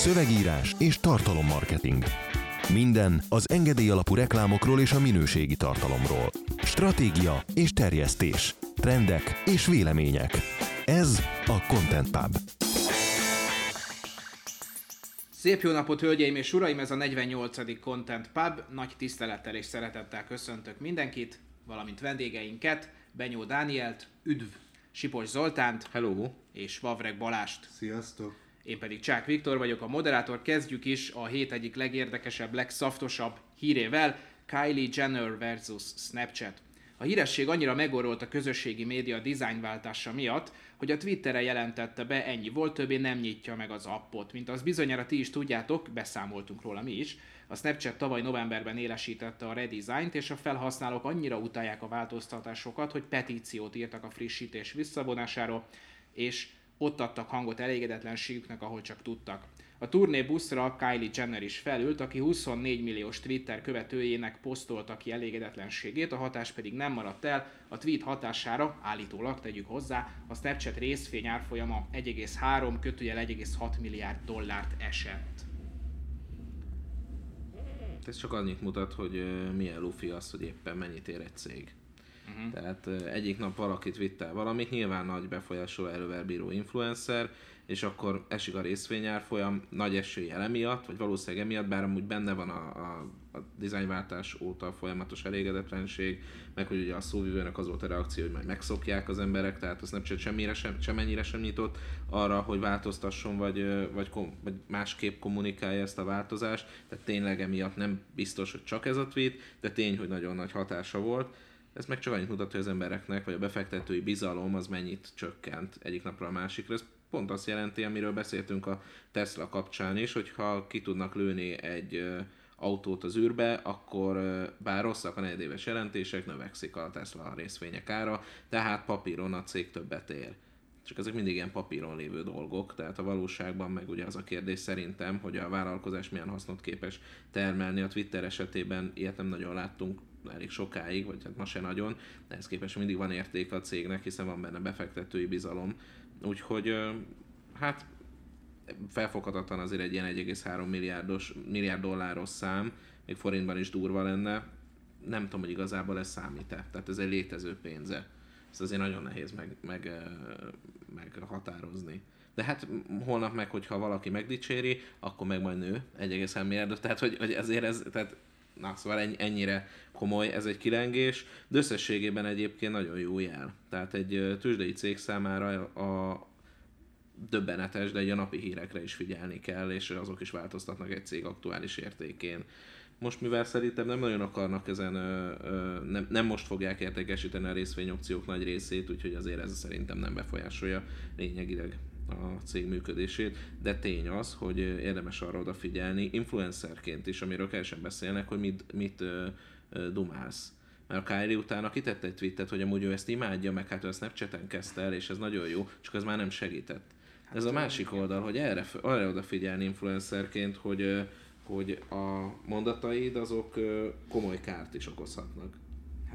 szövegírás és tartalommarketing. Minden az engedély alapú reklámokról és a minőségi tartalomról. Stratégia és terjesztés. Trendek és vélemények. Ez a Content Pub. Szép jó napot, hölgyeim és uraim! Ez a 48. Content Pub. Nagy tisztelettel és szeretettel köszöntök mindenkit, valamint vendégeinket, Benyó Dánielt, üdv Sipos Zoltánt Hello! és Vavreg Balást. Sziasztok! Én pedig Csák Viktor vagyok, a moderátor. Kezdjük is a hét egyik legérdekesebb, legszaftosabb hírével, Kylie Jenner versus Snapchat. A híresség annyira megorolt a közösségi média dizájnváltása miatt, hogy a Twitterre jelentette be, ennyi volt, többé nem nyitja meg az appot. Mint az bizonyára ti is tudjátok, beszámoltunk róla mi is, a Snapchat tavaly novemberben élesítette a redesignt, és a felhasználók annyira utálják a változtatásokat, hogy petíciót írtak a frissítés visszavonásáról, és ott adtak hangot elégedetlenségüknek, ahol csak tudtak. A turné buszra Kylie Jenner is felült, aki 24 milliós Twitter követőjének posztolta ki elégedetlenségét, a hatás pedig nem maradt el, a tweet hatására, állítólag tegyük hozzá, a Snapchat részvény árfolyama 1,3 kötőjel 1,6 milliárd dollárt esett. Ez csak annyit mutat, hogy milyen lufi az, hogy éppen mennyit ér egy cég. Uh-huh. Tehát egyik nap valakit vitt el valamit, nyilván nagy befolyásoló erővel bíró influencer, és akkor esik a részvényárfolyam nagy eséllyel emiatt, vagy valószínűleg emiatt, bár amúgy benne van a, a, a dizájnváltás óta a folyamatos elégedetlenség, meg hogy ugye a szóvivőnek az volt a reakció, hogy majd megszokják az emberek, tehát az nem csak semmire sem, semennyire sem nyitott arra, hogy változtasson, vagy, vagy, kom, vagy másképp kommunikálja ezt a változást, tehát tényleg emiatt nem biztos, hogy csak ez a tweet, de tény, hogy nagyon nagy hatása volt. Ez meg csak annyit mutat, hogy az embereknek, vagy a befektetői bizalom az mennyit csökkent egyik napra a másikra. Ez pont azt jelenti, amiről beszéltünk a Tesla kapcsán is, hogy ha ki tudnak lőni egy autót az űrbe, akkor bár rosszak a negyedéves jelentések, növekszik a Tesla részvények ára, tehát papíron a cég többet ér. Csak ezek mindig ilyen papíron lévő dolgok, tehát a valóságban meg ugye az a kérdés szerintem, hogy a vállalkozás milyen hasznot képes termelni. A Twitter esetében ilyet nem nagyon láttunk elég sokáig, vagy hát ma se nagyon, de ehhez képest mindig van értéke a cégnek, hiszen van benne befektetői bizalom. Úgyhogy hát felfoghatatlan azért egy ilyen 1,3 milliárdos, milliárd dolláros szám, még forintban is durva lenne. Nem tudom, hogy igazából ez számít-e. Tehát ez egy létező pénze. Ez azért nagyon nehéz meg, meg, meghatározni. De hát holnap meg, hogyha valaki megdicséri, akkor meg majd nő 1,3 milliárdot. Tehát, hogy, hogy ezért ez, tehát na, szóval ennyi- ennyire komoly, ez egy kilengés, de összességében egyébként nagyon jó jel. Tehát egy tőzsdei cég számára a döbbenetes, de egy a napi hírekre is figyelni kell, és azok is változtatnak egy cég aktuális értékén. Most mivel szerintem nem nagyon akarnak ezen, ö, ö, nem, nem most fogják értékesíteni a részvényopciók nagy részét, úgyhogy azért ez szerintem nem befolyásolja lényegileg a cég működését, de tény az, hogy érdemes arra odafigyelni, influencerként is, amiről kevesen beszélnek, hogy mit, mit ö, ö, dumálsz. Mert a Kylie utána kitette egy tweetet, hogy amúgy ő ezt imádja, meg hát ő a Snapchaten kezdte el, és ez nagyon jó, csak ez már nem segített. Ez a másik oldal, hogy erre, arra odafigyelni influencerként, hogy, hogy a mondataid azok komoly kárt is okozhatnak.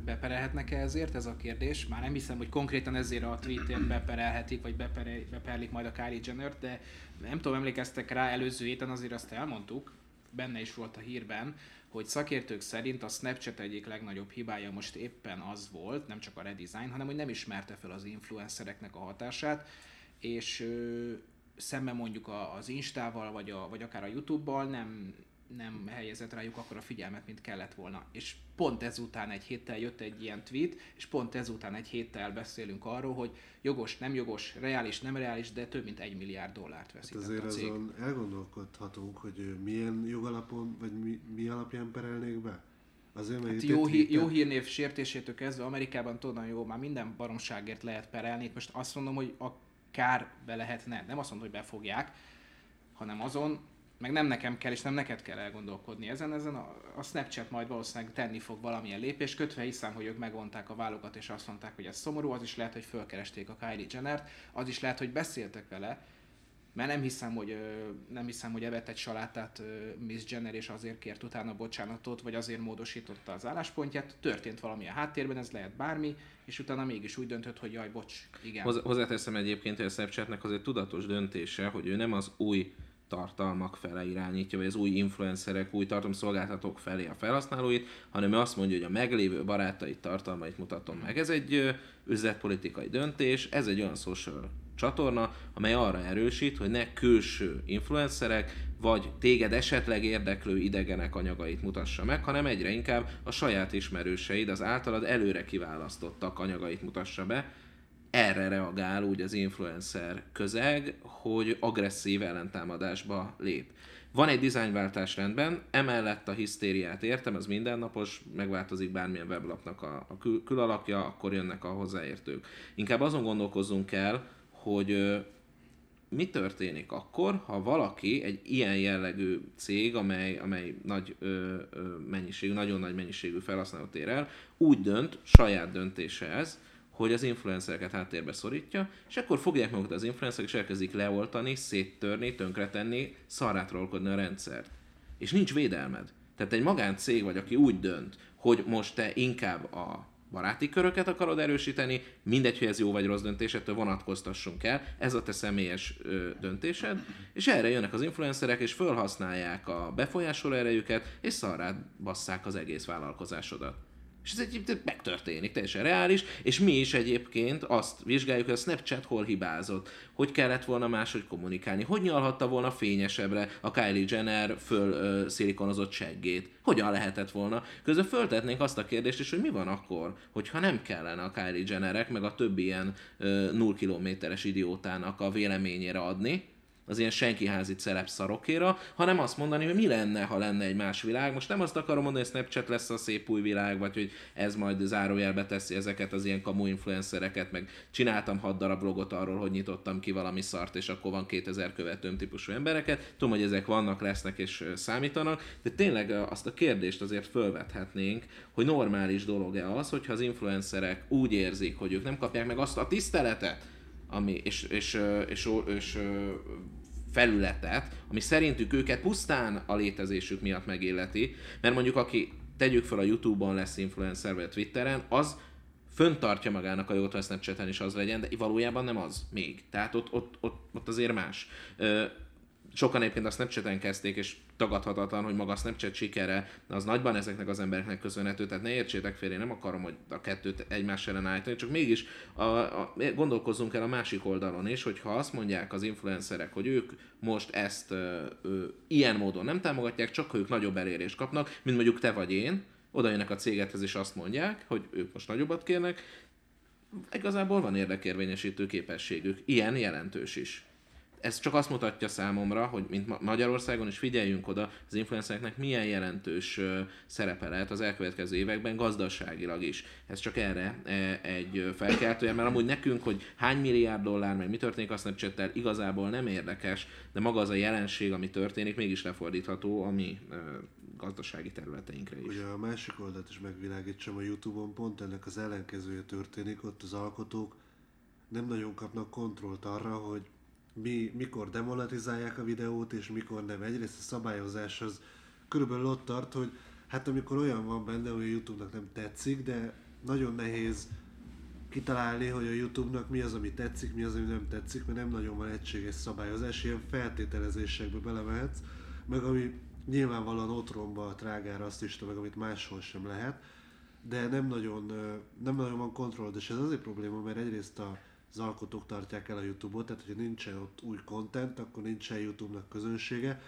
Beperelhetnek-e ezért ez a kérdés? Már nem hiszem, hogy konkrétan ezért a tweetén beperelhetik, vagy beperel, beperlik majd a Kylie Jenner, de nem tudom, emlékeztek rá, előző héten azért azt elmondtuk, benne is volt a hírben, hogy szakértők szerint a Snapchat egyik legnagyobb hibája most éppen az volt, nem csak a redesign, hanem hogy nem ismerte fel az influencereknek a hatását, és ö, szemben mondjuk a, az Instával, vagy, a, vagy akár a YouTube-bal nem, nem helyezett rájuk akkor a figyelmet, mint kellett volna. És pont ezután egy héttel jött egy ilyen tweet, és pont ezután egy héttel beszélünk arról, hogy jogos, nem jogos, reális, nem reális, de több mint egy milliárd dollárt Hát veszített azért a cég. azon elgondolkodhatunk, hogy milyen jogalapon, vagy mi, mi alapján perelnék be? Azért, mert Hát jó, hí- jó hírnév sértésétől kezdve Amerikában tudom jó, már minden baromságért lehet perelni. Itt Most azt mondom, hogy akár be lehetne, nem azt mondom, hogy befogják, hanem azon, meg nem nekem kell, és nem neked kell elgondolkodni ezen, ezen a, a Snapchat majd valószínűleg tenni fog valamilyen lépés, kötve hiszem, hogy ők megvonták a vállukat, és azt mondták, hogy ez szomorú, az is lehet, hogy fölkeresték a Kylie Jenner-t, az is lehet, hogy beszéltek vele, mert nem hiszem, hogy, nem hiszem, hogy evett egy salátát Miss Jenner, és azért kért utána bocsánatot, vagy azért módosította az álláspontját. Történt valami a háttérben, ez lehet bármi, és utána mégis úgy döntött, hogy jaj, bocs, igen. Hozzá- Hozzáteszem egyébként, hogy a Snapchatnek az egy tudatos döntése, hogy ő nem az új tartalmak fele irányítja, vagy az új influencerek, új tartalomszolgáltatók felé a felhasználóit, hanem ő azt mondja, hogy a meglévő barátai tartalmait mutatom meg. Ez egy üzletpolitikai döntés, ez egy olyan social csatorna, amely arra erősít, hogy ne külső influencerek, vagy téged esetleg érdeklő idegenek anyagait mutassa meg, hanem egyre inkább a saját ismerőseid, az általad előre kiválasztottak anyagait mutassa be. Erre reagál úgy az influencer közeg, hogy agresszív ellentámadásba lép. Van egy dizájnváltás rendben, emellett a hisztériát értem, az mindennapos, megváltozik bármilyen weblapnak a, a kül- külalakja, akkor jönnek a hozzáértők. Inkább azon gondolkozzunk el, hogy mi történik akkor, ha valaki egy ilyen jellegű cég, amely, amely nagy ö, ö, mennyiségű, nagyon nagy mennyiségű felhasználót ér el, úgy dönt, saját döntése ez, hogy az influencereket háttérbe szorítja, és akkor fogják magukat az influencerek, és elkezdik leoltani, széttörni, tönkretenni, szarrátrolkodni a rendszert. És nincs védelmed. Tehát egy magáncég vagy, aki úgy dönt, hogy most te inkább a baráti köröket akarod erősíteni, mindegy, hogy ez jó vagy rossz döntés, ettől vonatkoztassunk el, ez a te személyes ö, döntésed, és erre jönnek az influencerek, és felhasználják a befolyásoló erejüket, és szarrát basszák az egész vállalkozásodat. És ez egy megtörténik, teljesen reális, és mi is egyébként azt vizsgáljuk, hogy a Snapchat hol hibázott, hogy kellett volna máshogy kommunikálni, hogy nyalhatta volna fényesebbre a Kylie Jenner föl ö, szilikonozott seggét, hogyan lehetett volna. Közben föltetnénk azt a kérdést is, hogy mi van akkor, hogyha nem kellene a Kylie Jennerek, meg a többi ilyen ö, 0 kilométeres idiótának a véleményére adni, az ilyen senkiházi celeb szarokéra, hanem azt mondani, hogy mi lenne, ha lenne egy más világ. Most nem azt akarom mondani, hogy Snapchat lesz a szép új világ, vagy hogy ez majd zárójelbe teszi ezeket az ilyen kamu influencereket, meg csináltam hat darab blogot arról, hogy nyitottam ki valami szart, és akkor van 2000 követőm típusú embereket. Tudom, hogy ezek vannak, lesznek és számítanak, de tényleg azt a kérdést azért fölvethetnénk, hogy normális dolog-e az, hogyha az influencerek úgy érzik, hogy ők nem kapják meg azt a tiszteletet, ami, és, és, és, és, felületet, ami szerintük őket pusztán a létezésük miatt megilleti, mert mondjuk aki tegyük fel a Youtube-on lesz influencer vagy a Twitteren, az föntartja magának a jót, hogy Snapchat-en is az legyen, de valójában nem az még. Tehát ott, ott, ott, ott azért más. Sokan egyébként a Snapchat-en kezdték, és tagadhatatlan, hogy maga Snapchat sikere az nagyban ezeknek az embereknek köszönhető, tehát ne értsétek félre, én nem akarom, hogy a kettőt egymás ellen állítani, csak mégis a, a, gondolkozzunk el a másik oldalon is, hogyha azt mondják az influencerek, hogy ők most ezt ö, ö, ilyen módon nem támogatják, csak ők nagyobb elérést kapnak, mint mondjuk te vagy én, oda jönnek a cégethez és azt mondják, hogy ők most nagyobbat kérnek, igazából van érdekérvényesítő képességük, ilyen jelentős is ez csak azt mutatja számomra, hogy mint Magyarországon is figyeljünk oda, az influencereknek milyen jelentős szerepe lehet az elkövetkező években gazdaságilag is. Ez csak erre e, egy felkeltője, mert amúgy nekünk, hogy hány milliárd dollár, meg mi történik a snapchat igazából nem érdekes, de maga az a jelenség, ami történik, mégis lefordítható a mi gazdasági területeinkre is. Ugye a másik oldalt is megvilágítsam, a Youtube-on pont ennek az ellenkezője történik, ott az alkotók nem nagyon kapnak kontrollt arra, hogy mi, mikor demonetizálják a videót, és mikor nem. Egyrészt a szabályozás az körülbelül ott tart, hogy hát amikor olyan van benne, hogy a Youtube-nak nem tetszik, de nagyon nehéz kitalálni, hogy a Youtube-nak mi az, ami tetszik, mi az, ami nem tetszik, mert nem nagyon van egységes szabályozás, ilyen feltételezésekbe belemehetsz, meg ami nyilvánvalóan otthonba a trágára azt is, meg amit máshol sem lehet, de nem nagyon, nem nagyon van kontroll, és ez azért probléma, mert egyrészt a az alkotók tartják el a Youtube-ot, tehát hogyha nincsen ott új content, akkor nincsen Youtube-nak közönsége.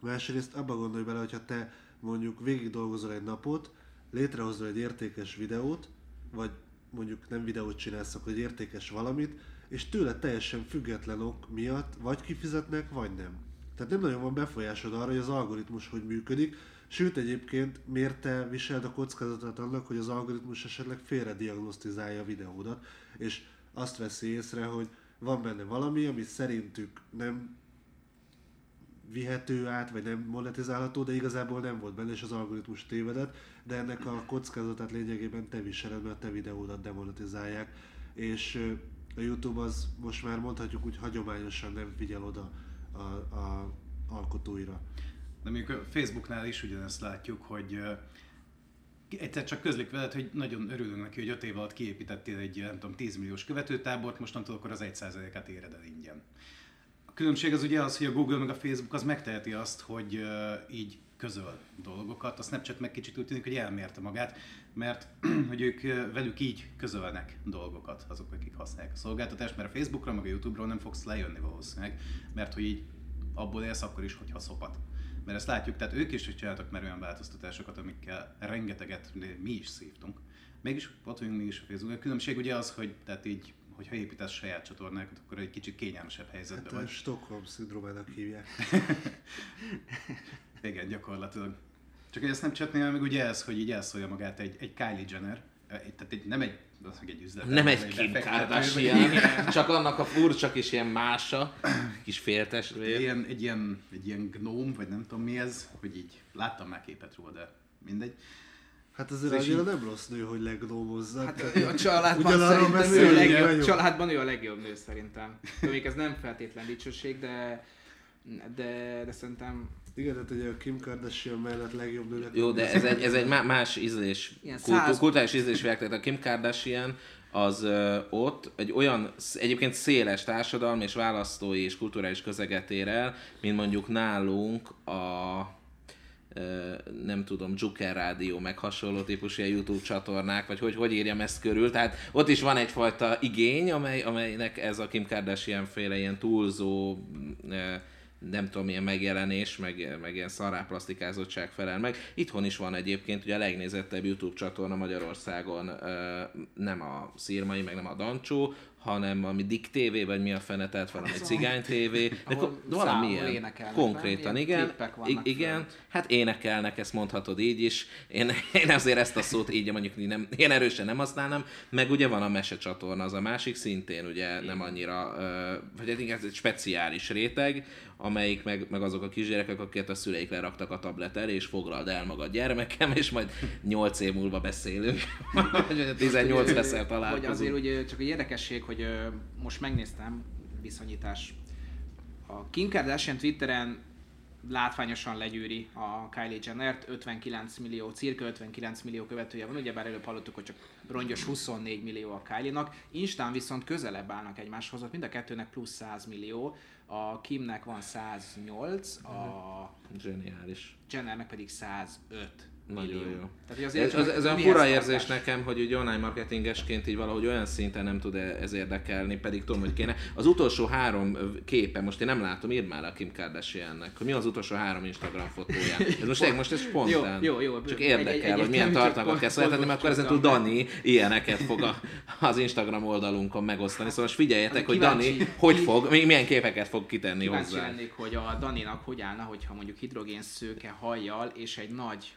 Másrészt abba gondolj bele, hogyha te mondjuk végig dolgozol egy napot, létrehozol egy értékes videót, vagy mondjuk nem videót csinálsz, akkor egy értékes valamit, és tőle teljesen független ok miatt vagy kifizetnek, vagy nem. Tehát nem nagyon van befolyásod arra, hogy az algoritmus hogy működik, sőt egyébként miért te viseld a kockázatot annak, hogy az algoritmus esetleg félre diagnosztizálja a videódat, és azt veszi észre, hogy van benne valami, ami szerintük nem vihető át, vagy nem monetizálható, de igazából nem volt benne, és az algoritmus tévedett, de ennek a kockázatát lényegében te viseled, mert a te videódat demonetizálják, és a YouTube az most már mondhatjuk úgy hagyományosan nem figyel oda a, a alkotóira. De mondjuk a Facebooknál is ugyanezt látjuk, hogy egyszer csak közlik veled, hogy nagyon örülünk neki, hogy 5 év alatt kiépítettél egy, nem tudom, 10 milliós követőtábort, mostantól akkor az 1%-át éred el ingyen. A különbség az ugye az, hogy a Google meg a Facebook az megteheti azt, hogy uh, így közöl dolgokat. A Snapchat meg kicsit úgy tűnik, hogy elmérte magát, mert hogy ők velük így közölnek dolgokat, azok, akik használják a szolgáltatást, mert a Facebookra meg a YouTube-ról nem fogsz lejönni valószínűleg, mert hogy így abból élsz akkor is, hogyha szopat. Mert ezt látjuk, tehát ők is csináltak már olyan változtatásokat, amikkel rengeteget mi is szívtunk. Mégis ott vagyunk mi is a Facebook. A különbség ugye az, hogy tehát így hogyha építesz saját csatornákat, akkor egy kicsit kényelmesebb helyzetben Hát vagy. Stockholm szindrómának hívják. Igen, gyakorlatilag. Csak ezt nem csetnél meg ugye ez, hogy így elszólja magát egy, egy Kylie Jenner, tehát egy, nem egy, az egy üzlet. Nem egy Kim Kardashian, csak annak a furcsa kis ilyen mása, kis féltestvér. ilyen, egy, ilyen, egy ilyen gnóm, vagy nem tudom mi ez, hogy így láttam már képet róla, de mindegy. Hát azért És annyira így- nem rossz nő, hogy legnómozzak. Hát a családban szerintem ő a legjobb, vagyok. családban ő a legjobb nő szerintem. Még ez nem feltétlen dicsőség, de, de, de szerintem Igen, tehát ugye a Kim Kardashian mellett legjobb nőnek. Jó, de ez egy, ez egy má- más ízlés, Ilyen kultú, száz- kulturális ízlésvilág, tehát a Kim Kardashian az ö, ott egy olyan egyébként széles társadalmi és választói és kulturális közeget ér el, mint mondjuk nálunk a ö, nem tudom, Juker Rádió, meg hasonló típusú ilyen YouTube csatornák, vagy hogy, hogy írjam ezt körül. Tehát ott is van egyfajta igény, amely, amelynek ez a Kim Kardashian féle ilyen túlzó, ö, nem tudom, milyen megjelenés, meg, meg ilyen szarráplasztikázottság felel meg. Itthon is van egyébként, ugye a legnézettebb YouTube csatorna Magyarországon nem a Szirmai, meg nem a Dancsó, hanem ami Dick TV, vagy mi a fene, tehát valami a- Cigány TV, de ko- valamilyen, énekelnek, konkrétan, nem? Ilyen igen, I- igen, fönt. hát énekelnek, ezt mondhatod így is. Én, én azért ezt a szót így mondjuk nem, én erősen nem használnám, meg ugye van a mese csatorna, az a másik szintén ugye nem annyira, vagy hát inkább ez egy speciális réteg, amelyik meg, meg azok a kisgyerekek, akiket a szüleik leraktak a tablet elé, és foglald el magad gyermekem, és majd 8 év múlva beszélünk. Vagy 18 leszel Hogy találkozunk. azért ugye csak egy érdekesség, hogy ö, most megnéztem, viszonyítás. A Kim Kardashian Twitteren látványosan legyűri a Kylie Jenner-t, 59 millió, cirka 59 millió követője van, ugyebár előbb hallottuk, hogy csak rongyos 24 millió a Kylie-nak, Instán viszont közelebb állnak egymáshoz, ott mind a kettőnek plusz 100 millió, a Kimnek van 108, a Zseniális. Jennernek pedig 105 Nagyon millió. jó. Tehát, hogy Ez, az, ez olyan mihez fura érzés nekem, hogy úgy online marketingesként így valahogy olyan szinten nem tud ez érdekelni, pedig tudom, hogy kéne. Az utolsó három képe, most én nem látom, írd már a Kim Kardashiannek, hogy mi az utolsó három Instagram fotója. Ez most, most ez spontán. Jó, jó, jó. Csak Egy- érdekel, egy- hogy milyen tartalmat kell születni, mert akkor pont ezen túl tudtam. Dani ilyeneket fog a, az Instagram oldalunkon megosztani. Szóval most figyeljetek, hogy Kíváncsi- Dani hogy fog, mi- milyen képeket fog kitenni Kíváncsi hozzá. lennék, hogy a Daninak hogy állna, hogyha mondjuk hidrogén szőke hajjal és egy nagy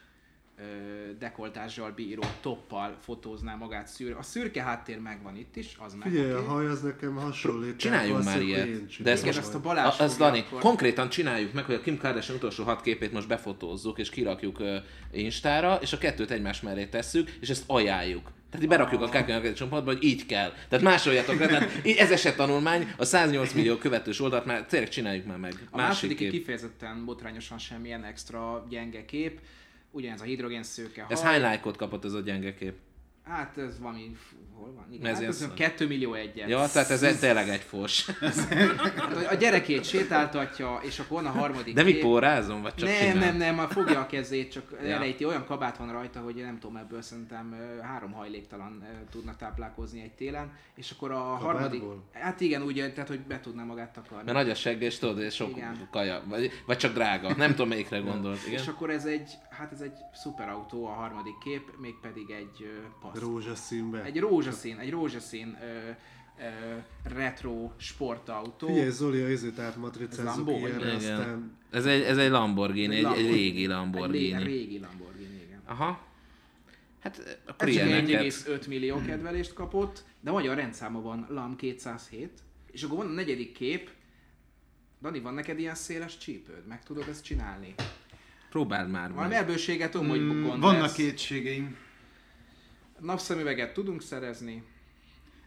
dekoltással bíró toppal fotózná magát szürke. A szürke háttér megvan itt is, az meg Figyelj, a haj az nekem hasonlít. Csináljunk már ilyet. De ezt most ezt a. Balázs A, fogja Dani, akkor- konkrétan csináljuk meg, hogy a Kim Kardashian utolsó hat képét most befotózzuk, és kirakjuk uh, Instára, és a kettőt egymás mellé tesszük, és ezt ajánljuk. Tehát így berakjuk a KKN csoportba, hogy így kell. Tehát másoljatok le, tehát ez eset tanulmány, a 108 millió követős oldalt már tényleg csináljuk már meg. A második egy kifejezetten botrányosan semmilyen extra gyenge kép, ugyanez a hidrogén szőke Ez haj. hány lájkot kapott ez a gyenge kép? Hát ez valami, hol van? Igen, Ez hát ez szar. 2 millió egyet. Ja, tehát ez egy, tényleg egy fos. Hát a gyerekét sétáltatja, és akkor van a harmadik De mi kép. pórázom, vagy csak nem, csinál? nem, nem, már fogja a kezét, csak Ja. elejti, olyan kabát van rajta, hogy nem tudom, ebből szerintem három hajléktalan tudna táplálkozni egy télen, és akkor a harmadik, hát igen, úgy, tehát hogy be tudná magát takarni. Mert nagy a segg, és tudod, és sok Igen. kaja, vagy, vagy csak drága. Nem tudom, melyikre gondolt. Igen? És akkor ez egy, hát ez egy szuper autó, a harmadik kép, mégpedig egy passz. Rózsaszínbe. Egy rózsaszín, egy rózsaszín ö, ö, retro sportautó. Figyelj, Zoli, a izét Ez átmatricázzuk Lambo, ilyenre, aztán Ez egy, ez egy Lamborghini, egy, egy régi Egy Lamborghini. lé- régi Lamborghini, igen. Aha. Hát akkor Ez ilyeneket. 1,5 millió kedvelést kapott, de magyar rendszáma van LAM 207, és akkor van a negyedik kép, Dani, van neked ilyen széles csípőd? Meg tudod ezt csinálni? Próbáld már Valami ebbőséget tudom, hogy Mm, gond Vannak lesz. kétségeim. Napszemüveget tudunk szerezni.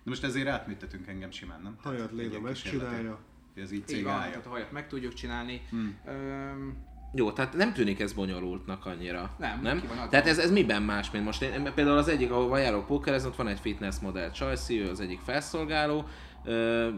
De most ezért átműtetünk engem simán, nem? hajat Léna ilyen megcsinálja. Ez így Így van, cégálja. tehát a hajat meg tudjuk csinálni. Hmm. Öm, Jó, tehát nem tűnik ez bonyolultnak annyira. Nem, nem? Tehát ez, ez miben más, mint most? Én, én például az egyik, ahol járok pókerezni, ott van egy fitness modell Csajci, ő az egyik felszolgáló. Ö,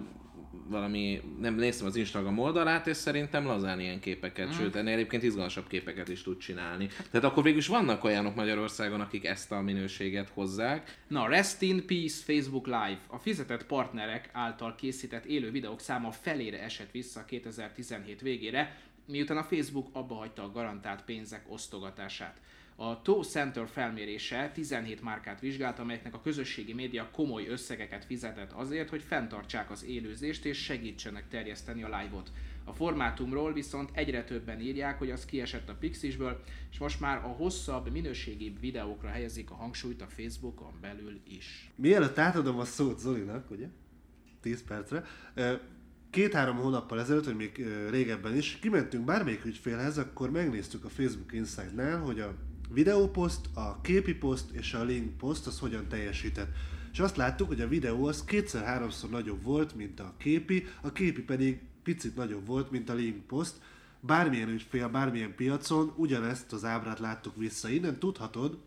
valami, nem néztem az Instagram oldalát, és szerintem lazán ilyen képeket, mm. sőt, ennél egyébként izgalmasabb képeket is tud csinálni. Tehát akkor végül is vannak olyanok Magyarországon, akik ezt a minőséget hozzák. Na, Rest in Peace Facebook Live. A fizetett partnerek által készített élő videók száma felére esett vissza 2017 végére, miután a Facebook abba hagyta a garantált pénzek osztogatását. A Toe Center felmérése 17 márkát vizsgált, amelyeknek a közösségi média komoly összegeket fizetett azért, hogy fenntartsák az élőzést és segítsenek terjeszteni a live-ot. A formátumról viszont egyre többen írják, hogy az kiesett a Pixisből, és most már a hosszabb, minőségibb videókra helyezik a hangsúlyt a Facebookon belül is. Mielőtt átadom a szót Zolinak, ugye? 10 percre. Két-három hónappal ezelőtt, vagy még régebben is, kimentünk bármelyik ügyfélhez, akkor megnéztük a Facebook Insight-nál, hogy a videóposzt, a képi poszt és a link poszt az hogyan teljesített. És azt láttuk, hogy a videó az kétszer-háromszor nagyobb volt, mint a képi, a képi pedig picit nagyobb volt, mint a link poszt. Bármilyen ügyfél, bármilyen piacon ugyanezt az ábrát láttuk vissza. Innen tudhatod,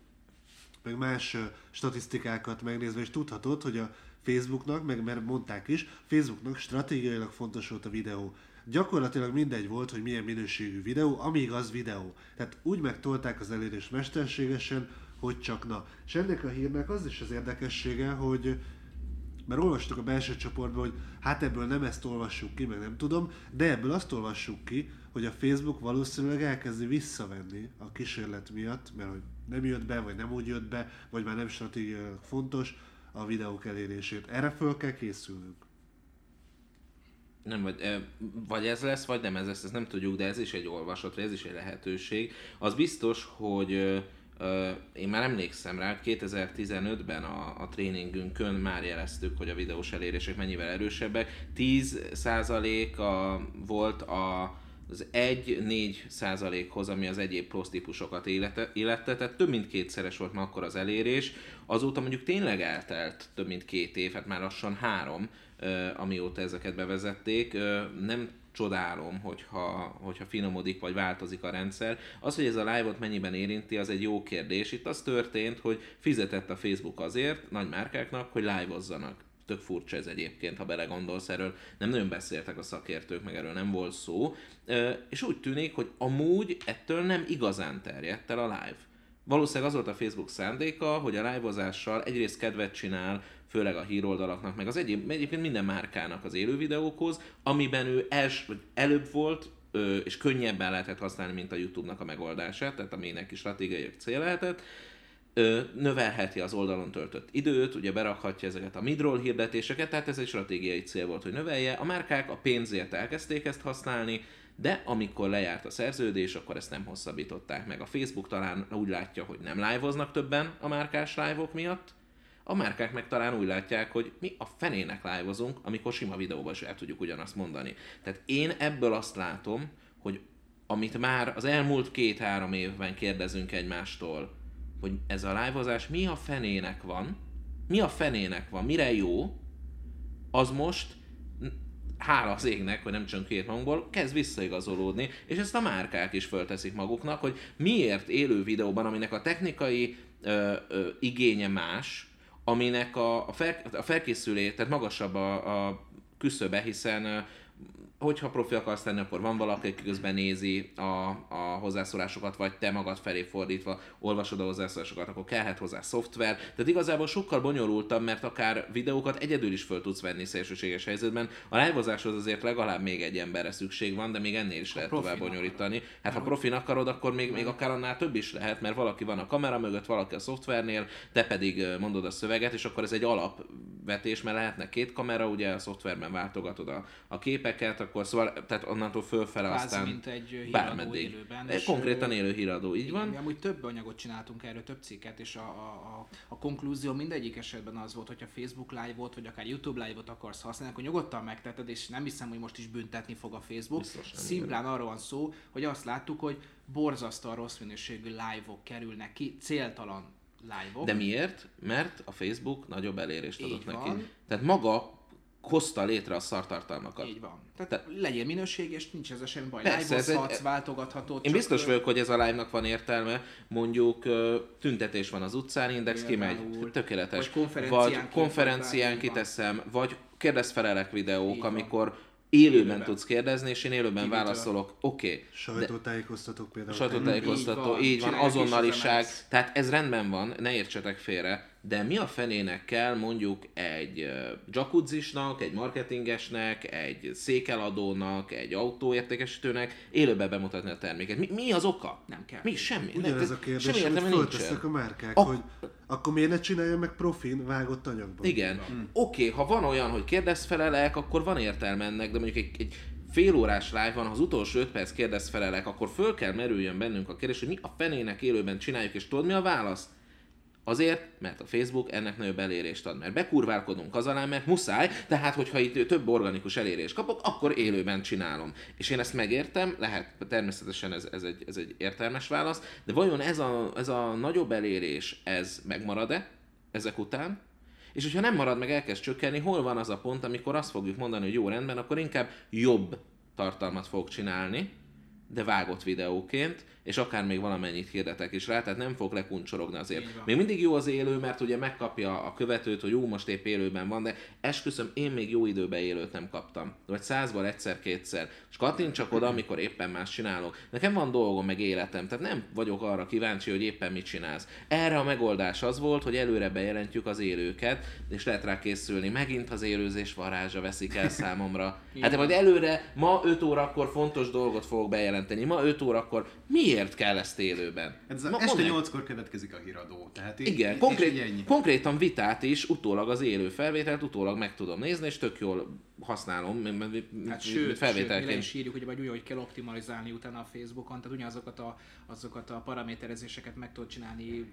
meg más statisztikákat megnézve is tudhatod, hogy a Facebooknak, meg mert mondták is, Facebooknak stratégiailag fontos volt a videó gyakorlatilag mindegy volt, hogy milyen minőségű videó, amíg az videó. Tehát úgy megtolták az elérés mesterségesen, hogy csak na. És ennek a hírnek az is az érdekessége, hogy mert olvastuk a belső csoportban, hogy hát ebből nem ezt olvassuk ki, meg nem tudom, de ebből azt olvassuk ki, hogy a Facebook valószínűleg elkezdi visszavenni a kísérlet miatt, mert hogy nem jött be, vagy nem úgy jött be, vagy már nem stratégiailag fontos a videók elérését. Erre föl kell készülnünk nem, vagy, vagy ez lesz, vagy nem ez lesz, ezt nem tudjuk, de ez is egy olvasat, ez is egy lehetőség. Az biztos, hogy én már emlékszem rá, 2015-ben a, a tréningünkön már jeleztük, hogy a videós elérések mennyivel erősebbek. 10%-a volt a, az 1-4 százalékhoz, ami az egyéb plusz típusokat illette, tehát több mint kétszeres volt már akkor az elérés. Azóta mondjuk tényleg eltelt több mint két év, hát már lassan három, amióta ezeket bevezették. Nem csodálom, hogyha, hogyha finomodik vagy változik a rendszer. Az, hogy ez a live-ot mennyiben érinti, az egy jó kérdés. Itt az történt, hogy fizetett a Facebook azért nagy márkáknak, hogy live-ozzanak. Tök furcsa ez egyébként, ha belegondolsz erről. Nem nagyon beszéltek a szakértők, meg erről nem volt szó. És úgy tűnik, hogy amúgy ettől nem igazán terjedt el a live. Valószínűleg az volt a Facebook szándéka, hogy a live egyrészt kedvet csinál, főleg a híroldalaknak, meg az egyéb, egyébként minden márkának az élő videókhoz, amiben ő els, vagy előbb volt, és könnyebben lehetett használni, mint a YouTube-nak a megoldását, tehát aminek is stratégiai cél lehetett, növelheti az oldalon töltött időt, ugye berakhatja ezeket a midroll hirdetéseket, tehát ez egy stratégiai cél volt, hogy növelje. A márkák a pénzért elkezdték ezt használni, de amikor lejárt a szerződés, akkor ezt nem hosszabbították meg. A Facebook talán úgy látja, hogy nem live többen a márkás live miatt, a márkák meg talán úgy látják, hogy mi a fenének live amikor sima videóban is el tudjuk ugyanazt mondani. Tehát én ebből azt látom, hogy amit már az elmúlt két-három évben kérdezünk egymástól, hogy ez a live mi a fenének van, mi a fenének van, mire jó, az most hála az égnek, hogy nem csak két magunkból, kezd visszaigazolódni, és ezt a márkák is fölteszik maguknak, hogy miért élő videóban, aminek a technikai ö, ö, igénye más, aminek a, a, fel, a felkészülé, tehát magasabb a, a küszöbe, hiszen hogyha profi akarsz tenni, akkor van valaki, aki közben nézi a, a hozzászólásokat, vagy te magad felé fordítva olvasod a hozzászólásokat, akkor kellhet hozzá szoftver. Tehát igazából sokkal bonyolultabb, mert akár videókat egyedül is föl tudsz venni szélsőséges helyzetben. A live azért legalább még egy emberre szükség van, de még ennél is lehet tovább bonyolítani. Hát ha profin akarod, akkor még, még akár annál több is lehet, mert valaki van a kamera mögött, valaki a szoftvernél, te pedig mondod a szöveget, és akkor ez egy alapvetés, mert lehetne két kamera, ugye a szoftverben váltogatod a, a képeket, akkor szóval, tehát onnantól fölfele Kvázi, aztán mint egy híradó élőben. Egy konkrétan élő híradó, így van. Mi amúgy több anyagot csináltunk erről, több cikket, és a, a, a, a konklúzió mindegyik esetben az volt, hogyha Facebook Live-ot, vagy akár YouTube Live-ot akarsz használni, akkor nyugodtan megteted, és nem hiszem, hogy most is büntetni fog a Facebook. Szimplán arról van szó, hogy azt láttuk, hogy borzasztóan rossz minőségű live-ok kerülnek ki, céltalan live-ok. De miért? Mert a Facebook nagyobb elérést adott neki. Van. Tehát maga hozta létre a szartartalmakat. Így van. Tehát Te... legyél minőséges, nincs ez a semmi baj. Persze, ez egy- váltogathatod. Én csak, biztos vagyok, hogy ez a live-nak van értelme, mondjuk tüntetés van az utcán, index kimegy, Például. tökéletes. Vagy konferencián vagy konferencián van. kiteszem, vagy kérdezfelelek videók, Így van. amikor élőben, Élőben. tudsz kérdezni, és én élőben Kimitől? válaszolok, oké. Okay, Sajtótájékoztatók például. sajtótájékoztató, Így van, így van, azonnaliság, az tehát ez rendben van, ne értsetek félre, de mi a fenének kell mondjuk egy jacuzzisnak, egy marketingesnek, egy székeladónak, egy autóértékesítőnek élőben bemutatni a terméket? Mi, mi az oka? Nem kell. Mi? Semmi. Ugyanez a kérdés, semmi amit értelme föltesznek a márkák, A- hogy akkor miért ne csinálja meg profin vágott anyagban? Igen. Oké, ha van olyan, hogy kérdezfelelek, akkor van értelme ennek, de mondjuk egy, egy fél órás live van, ha az utolsó 5 perc kérdezfelelek, akkor föl kell merüljön bennünk a kérdés, hogy mi a fenének élőben csináljuk, és tudod mi a válasz? Azért, mert a Facebook ennek nagyobb elérést ad, mert bekurválkodunk az alá, mert muszáj, tehát hogyha itt több organikus elérést kapok, akkor élőben csinálom. És én ezt megértem, lehet, természetesen ez, ez, egy, ez egy értelmes válasz, de vajon ez a, ez a nagyobb elérés, ez megmarad-e ezek után? És hogyha nem marad meg, elkezd csökkenni, hol van az a pont, amikor azt fogjuk mondani, hogy jó rendben, akkor inkább jobb tartalmat fogok csinálni, de vágott videóként, és akár még valamennyit hirdetek is rá, tehát nem fog lekuncsorogni azért. Még mindig jó az élő, mert ugye megkapja a követőt, hogy jó, most épp élőben van, de esküszöm, én még jó időben élőt nem kaptam. Vagy százból egyszer-kétszer. És kattintsak oda, amikor éppen más csinálok. Nekem van dolgom, meg életem, tehát nem vagyok arra kíváncsi, hogy éppen mit csinálsz. Erre a megoldás az volt, hogy előre bejelentjük az élőket, és lehet rá készülni. Megint az élőzés varázsa veszik el számomra. Hát de majd előre, ma 5 órakor fontos dolgot fogok bejelenteni. Ma 5 órakor miért kell ezt élőben? Ez Ma- a este mondd meg. 8-kor következik a híradó. Tehát így, Igen, konkrét, így ennyi. konkrétan vitát is, utólag az élő felvételt, utólag meg tudom nézni, és tök jól használom, Hát sőt, sőt, mi felvételként. is írjuk, hogy vagy úgy, hogy kell optimalizálni utána a Facebookon, tehát ugyanazokat a, azokat a paraméterezéseket meg tudod csinálni,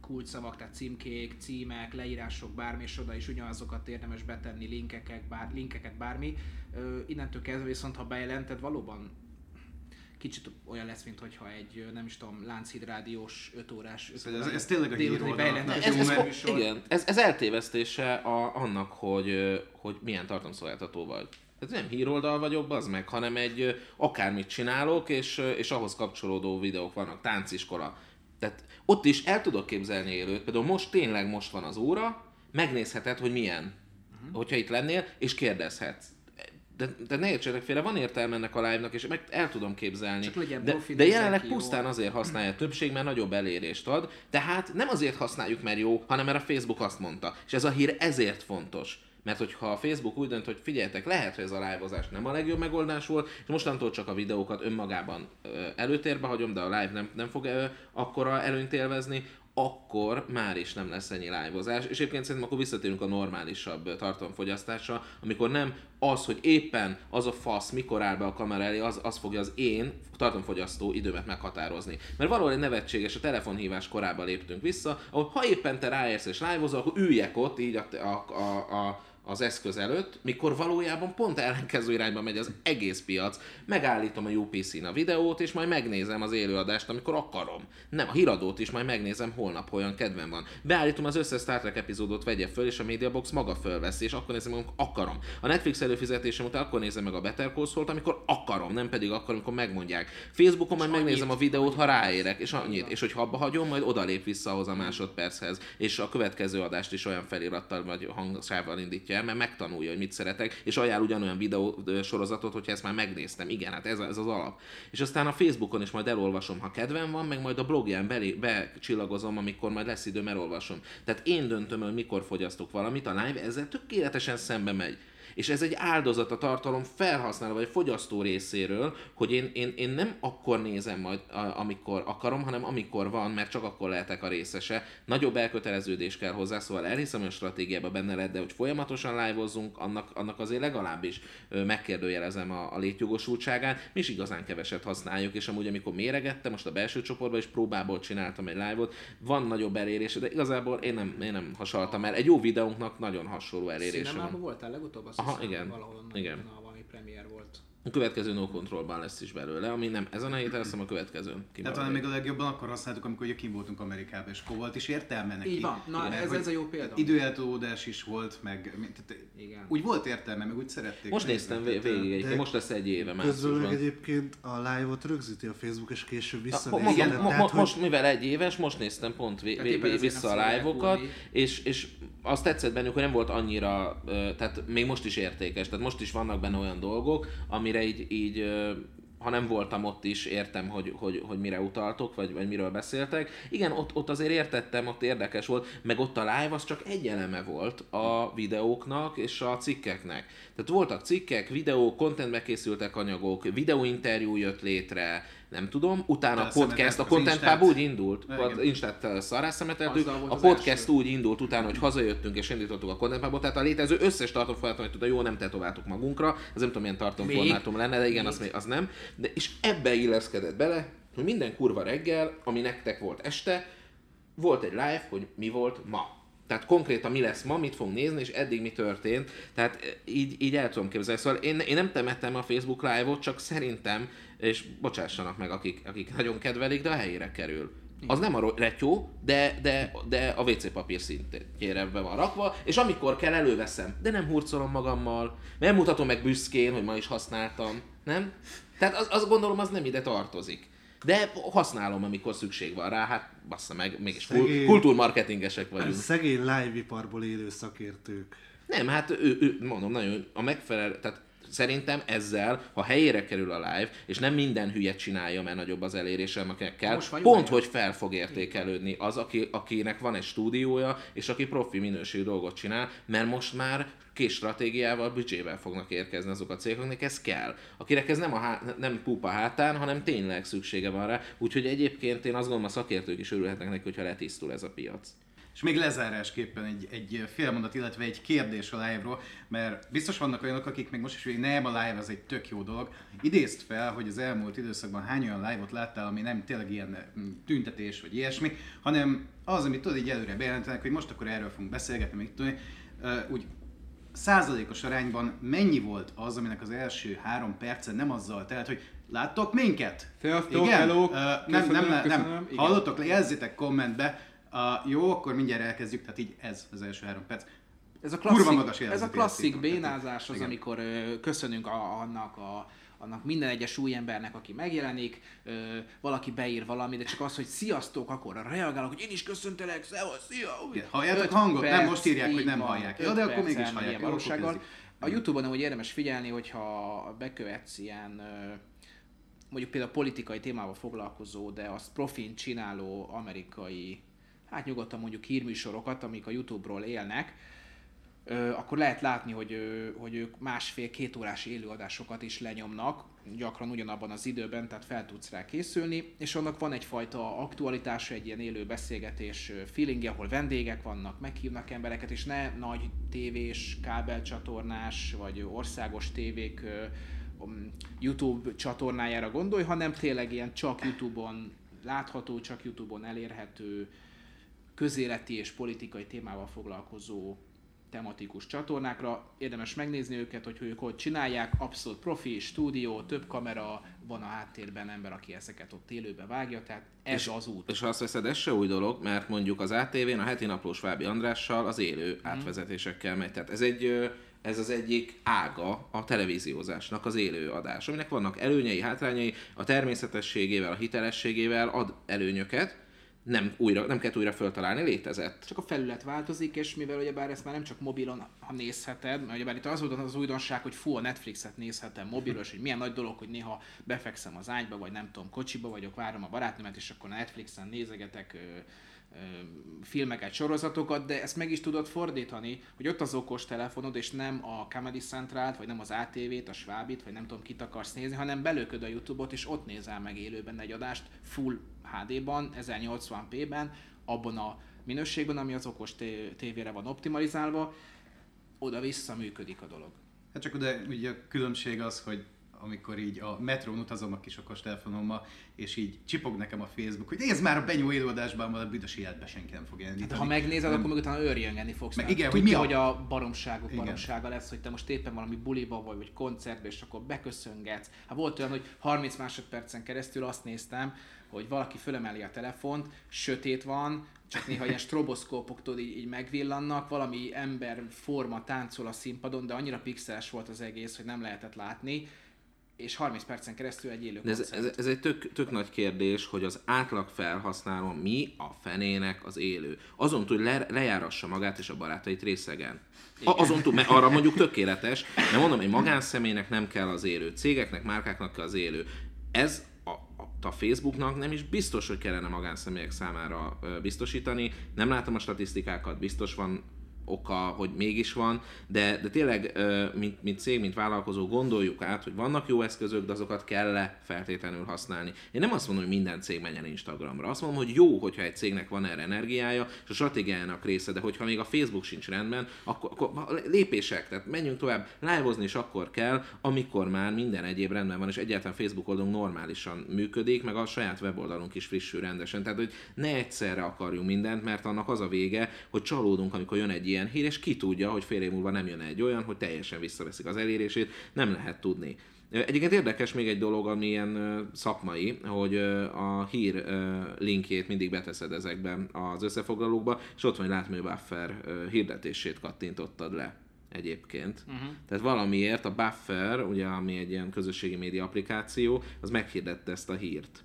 kulcsszavak, tehát címkék, címek, leírások, bármi, és oda is ugyanazokat érdemes betenni, linkeket, bár, linkeket, bármi. Ö, innentől kezdve viszont, ha bejelented, valóban kicsit olyan lesz, mint hogyha egy, nem is tudom, Lánchíd rádiós 5 órás, 5 Szóval ez- ez tényleg a bejelentés Ez, ez, igen, ez, ez eltévesztése a, annak, hogy, hogy milyen tartalomszolgáltató vagy. Ez nem híroldal vagyok, az meg, hanem egy akármit csinálok, és, és ahhoz kapcsolódó videók vannak, tánciskola. Tehát ott is el tudok képzelni élőt, például most tényleg most van az óra, megnézheted, hogy milyen, uh-huh. hogyha itt lennél, és kérdezhetsz. De, de ne értsetek félre, van értelme ennek a live-nak, és meg el tudom képzelni. Csak de, de jelenleg pusztán azért használja a többség, mert nagyobb elérést ad. Tehát nem azért használjuk, mert jó, hanem mert a Facebook azt mondta. És ez a hír ezért fontos. Mert hogyha a Facebook úgy dönt, hogy figyeljetek, lehet, hogy ez a live nem a legjobb megoldás volt, és mostantól csak a videókat önmagában előtérbe hagyom, de a live nem, nem fog akkora előnyt élvezni, akkor már is nem lesz ennyi live És egyébként szerintem akkor visszatérünk a normálisabb tartalomfogyasztásra, amikor nem az, hogy éppen az a fasz mikor áll be a kamera elé, az, az fogja az én tartalomfogyasztó időmet meghatározni. Mert valahol egy nevetséges, a telefonhívás korába léptünk vissza, ahol ha éppen te ráérsz és live akkor üljek ott így a, a, a, a az eszköz előtt, mikor valójában pont ellenkező irányba megy az egész piac. Megállítom a UPC-n a videót, és majd megnézem az élőadást, amikor akarom. Nem, a híradót is majd megnézem holnap, ha olyan kedvem van. Beállítom az összes Star Trek epizódot, vegye föl, és a Mediabox maga fölveszi, és akkor nézem, amikor akarom. A Netflix előfizetésem után akkor nézem meg a Better Call Saul-t, amikor akarom, nem pedig akkor, amikor megmondják. Facebookon majd megnézem a videót, ha ráérek, és annyit. És hogyha abba hagyom, majd odalép vissza ahhoz a másodperchez, és a következő adást is olyan felirattal vagy hangsávval indítja el, mert megtanulja, hogy mit szeretek, és ajánl ugyanolyan videó sorozatot, hogyha ezt már megnéztem. Igen, hát ez, ez az alap. És aztán a Facebookon is majd elolvasom, ha kedvem van, meg majd a blogján belé, becsillagozom, amikor majd lesz időm, elolvasom. Tehát én döntöm, hogy mikor fogyasztok valamit, a live ezzel tökéletesen szembe megy. És ez egy áldozat a tartalom felhasználó vagy fogyasztó részéről, hogy én, én, én nem akkor nézem majd, amikor akarom, hanem amikor van, mert csak akkor lehetek a részese. Nagyobb elköteleződés kell hozzá, szóval elhiszem, hogy a stratégiában benne lehet, de hogy folyamatosan live-ozzunk, annak, annak azért legalábbis megkérdőjelezem a, a létjogosultságát. Mi is igazán keveset használjuk, és amúgy amikor méregettem, most a belső csoportban is próbából csináltam egy live-ot, van nagyobb elérés, de igazából én nem, én nem hasaltam el. Egy jó videónknak nagyon hasonló elérése van. Voltál legutóbb? Azt Aha, hiszem, igen. Valahol onnan, Igen. Na, valami premier volt. A következő no controlban lesz is belőle, ami nem ezen a héten, hanem a következőn. Tehát talán még a legjobban akkor használtuk, amikor ugye kim voltunk Amerikában, és akkor volt is értelme neki. Így van. Na, Mert ez- ez a jó példa. Időeltolódás is volt, meg tehát Igen. úgy volt értelme, meg úgy szerették. Most néztem vé- végig egyébként, De most lesz egy éve Közben meg márciusban. egyébként a live-ot rögzíti a Facebook, és később Na, visszanézheted. mo- Tehát, mo- mo- hogy- most, mivel egy éves, most néztem pont ezért vissza a live-okat, és, és azt tetszett bennük, hogy nem volt annyira, tehát még most is értékes, tehát most is vannak benne olyan dolgok, amire így, így ha nem voltam ott is, értem, hogy, hogy, hogy mire utaltok, vagy, vagy miről beszéltek. Igen, ott, ott azért értettem, ott érdekes volt, meg ott a live az csak egy eleme volt a videóknak és a cikkeknek. Tehát voltak cikkek, videók, contentbe készültek anyagok, videóinterjú jött létre, nem tudom, utána a podcast, a az Content. Hub úgy indult, Igen. vagy Instát volt a az podcast úgy indult utána, hogy hazajöttünk és indítottuk a Content Hubot, tehát a létező összes tartalomformátumot, hogy jó, nem tetováltuk magunkra, ez nem tudom milyen tartalomformátum lenne, de igen, az, még, az nem. De, és ebbe illeszkedett bele, hogy minden kurva reggel, ami nektek volt este, volt egy live, hogy mi volt ma. Tehát konkrétan mi lesz ma, mit fogunk nézni, és eddig mi történt. Tehát eh, így, így el tudom képzelni. Szóval én, én nem temettem a Facebook live-ot, csak szerintem, és bocsássanak meg, akik, akik nagyon kedvelik, de a helyére kerül. Az nem a retyó, de, de, de a WC papír szintjére be van rakva, és amikor kell, előveszem. De nem hurcolom magammal, nem mutatom meg büszkén, hogy ma is használtam. Nem? Tehát az, azt gondolom, az nem ide tartozik. De használom, amikor szükség van rá, hát bassza meg, mégis Szegény. kultúrmarketingesek vagyunk. Szegény live-iparból élő szakértők. Nem, hát ő, ő, mondom, nagyon a megfelelő, tehát szerintem ezzel, ha helyére kerül a live, és nem minden hülye csinálja, mert nagyobb az elérése, meg kell, pont, hogy fel fog értékelődni az, aki, akinek van egy stúdiója, és aki profi minőségű dolgot csinál, mert most már kés stratégiával, büdzsével fognak érkezni azok a cégek, akiknek ez kell. Akinek ez nem, a há- nem pupa hátán, hanem tényleg szüksége van rá. Úgyhogy egyébként én azt gondolom, a szakértők is örülhetnek neki, hogyha letisztul ez a piac. És még lezárásképpen egy, egy félmondat, illetve egy kérdés a live-ról, mert biztos vannak olyanok, akik még most is, hogy nem, a live az egy tök jó dolog. Idézd fel, hogy az elmúlt időszakban hány olyan live-ot láttál, ami nem tényleg ilyen mm, tüntetés vagy ilyesmi, hanem az, amit tudod így előre bejelentenek, hogy most akkor erről fogunk beszélgetni, még tudni, úgy százalékos arányban mennyi volt az, aminek az első három perce nem azzal telt, hogy láttok minket? Sziasztok, Igen? hello, Ö, nem, köszönöm, nem, nem, köszönöm, nem. Hallottok, jelzitek kommentbe. Uh, jó, akkor mindjárt elkezdjük, tehát így ez az első három perc. Ez a Kurva klasszik, magas ez a klasszik bénázás az, Igen. amikor ö, köszönünk a, annak a annak minden egyes új embernek, aki megjelenik, ö, valaki beír valamit, de csak az, hogy sziasztok, akkor reagálok, hogy én is köszöntelek, szevasz, szia! Igen, halljátok hangot? Nem, perc, most írják, hogy nem van, hallják. Öt de akkor mégis hallják. Jó, valósággal. A Youtube-on úgy érdemes figyelni, hogyha bekövetsz ilyen mondjuk például politikai témával foglalkozó, de azt profin csináló amerikai, hát nyugodtan mondjuk hírműsorokat, amik a YouTube-ról élnek, akkor lehet látni, hogy, hogy ők másfél-két órás élőadásokat is lenyomnak, gyakran ugyanabban az időben, tehát fel tudsz rá készülni, és annak van egyfajta aktualitása, egy ilyen élő beszélgetés feelingje, ahol vendégek vannak, meghívnak embereket, és ne nagy tévés, kábelcsatornás, vagy országos tévék YouTube csatornájára gondolj, hanem tényleg ilyen csak YouTube-on látható, csak YouTube-on elérhető, közéleti és politikai témával foglalkozó tematikus csatornákra. Érdemes megnézni őket, hogy ők hogy csinálják. Abszolút profi, stúdió, több kamera, van a háttérben ember, aki ezeket ott élőbe vágja, tehát ez És- az út. És ha azt veszed, ez se új dolog, mert mondjuk az ATV-n a heti naplós Vábi Andrással az élő Mhm. átvezetésekkel megy. Tehát ez egy ez az egyik ága a televíziózásnak az élő adás, aminek vannak előnyei, hátrányai, a természetességével, a hitelességével ad előnyöket, nem, újra, nem kell újra föltalálni, létezett. Csak a felület változik, és mivel ugyebár ezt már nem csak mobilon ha nézheted, mert ugyebár itt az volt az újdonság, hogy fú, a Netflixet nézhetem mobilon, és hogy milyen nagy dolog, hogy néha befekszem az ágyba, vagy nem tudom, kocsiba vagyok, várom a barátnőmet, és akkor a Netflixen nézegetek ö, filmeket, sorozatokat, de ezt meg is tudod fordítani, hogy ott az okos telefonod, és nem a Comedy Centralt, vagy nem az ATV-t, a Svábit, vagy nem tudom, kit akarsz nézni, hanem belőköd a YouTube-ot, és ott nézel meg élőben egy adást full HD-ban, 1080p-ben, abban a minőségben, ami az okos té- tévére van optimalizálva, oda-vissza működik a dolog. Hát csak de ugye a különbség az, hogy amikor így a metrón utazom a kis okos telefonommal, és így csipog nekem a Facebook, hogy nézd már a Benyó élőadásban, van a büdös életben senki nem fog elindítani. Hát, ha megnézed, akkor meg utána őrjöngeni fogsz. Meg igen, hogy tudja, mi a- hogy a baromságok Igen. baromsága lesz, hogy te most éppen valami buliba vagy, vagy koncertbe, és akkor beköszöngetsz. Hát volt olyan, hogy 30 másodpercen keresztül azt néztem, hogy valaki fölemeli a telefont, sötét van, csak néha ilyen stroboszkópok tudod, így, így megvillannak, valami ember forma táncol a színpadon, de annyira pixeles volt az egész, hogy nem lehetett látni, és 30 percen keresztül egy élő De ez, koncert. ez, ez egy tök, tök nagy kérdés, hogy az átlag felhasználó mi a fenének az élő. Azon túl, hogy le, lejárassa magát és a barátait részegen. A, azon túl, mert arra mondjuk tökéletes, de mondom, egy magánszemélynek nem kell az élő, cégeknek, márkáknak kell az élő. Ez a, a, Facebooknak nem is biztos, hogy kellene magánszemélyek számára biztosítani. Nem látom a statisztikákat, biztos van oka, hogy mégis van, de, de tényleg, mint, mint cég, mint vállalkozó gondoljuk át, hogy vannak jó eszközök, de azokat kell feltétlenül használni. Én nem azt mondom, hogy minden cég menjen Instagramra. Azt mondom, hogy jó, hogyha egy cégnek van erre energiája, és a stratégiájának része, de hogyha még a Facebook sincs rendben, akkor, akkor lépések, tehát menjünk tovább. Live-ozni is akkor kell, amikor már minden egyéb rendben van, és egyáltalán Facebook oldalunk normálisan működik, meg a saját weboldalunk is frissül rendesen. Tehát, hogy ne egyszerre akarjunk mindent, mert annak az a vége, hogy csalódunk, amikor jön egy ilyen hír, és ki tudja, hogy fél év múlva nem jön egy olyan, hogy teljesen visszaveszik az elérését, nem lehet tudni. Egyébként érdekes még egy dolog, ami ilyen szakmai, hogy a hír linkjét mindig beteszed ezekben az összefoglalókba, és ott van, látni, hogy Buffer hirdetését kattintottad le egyébként. Uh-huh. Tehát valamiért a Buffer, ugye, ami egy ilyen közösségi média applikáció, az meghirdette ezt a hírt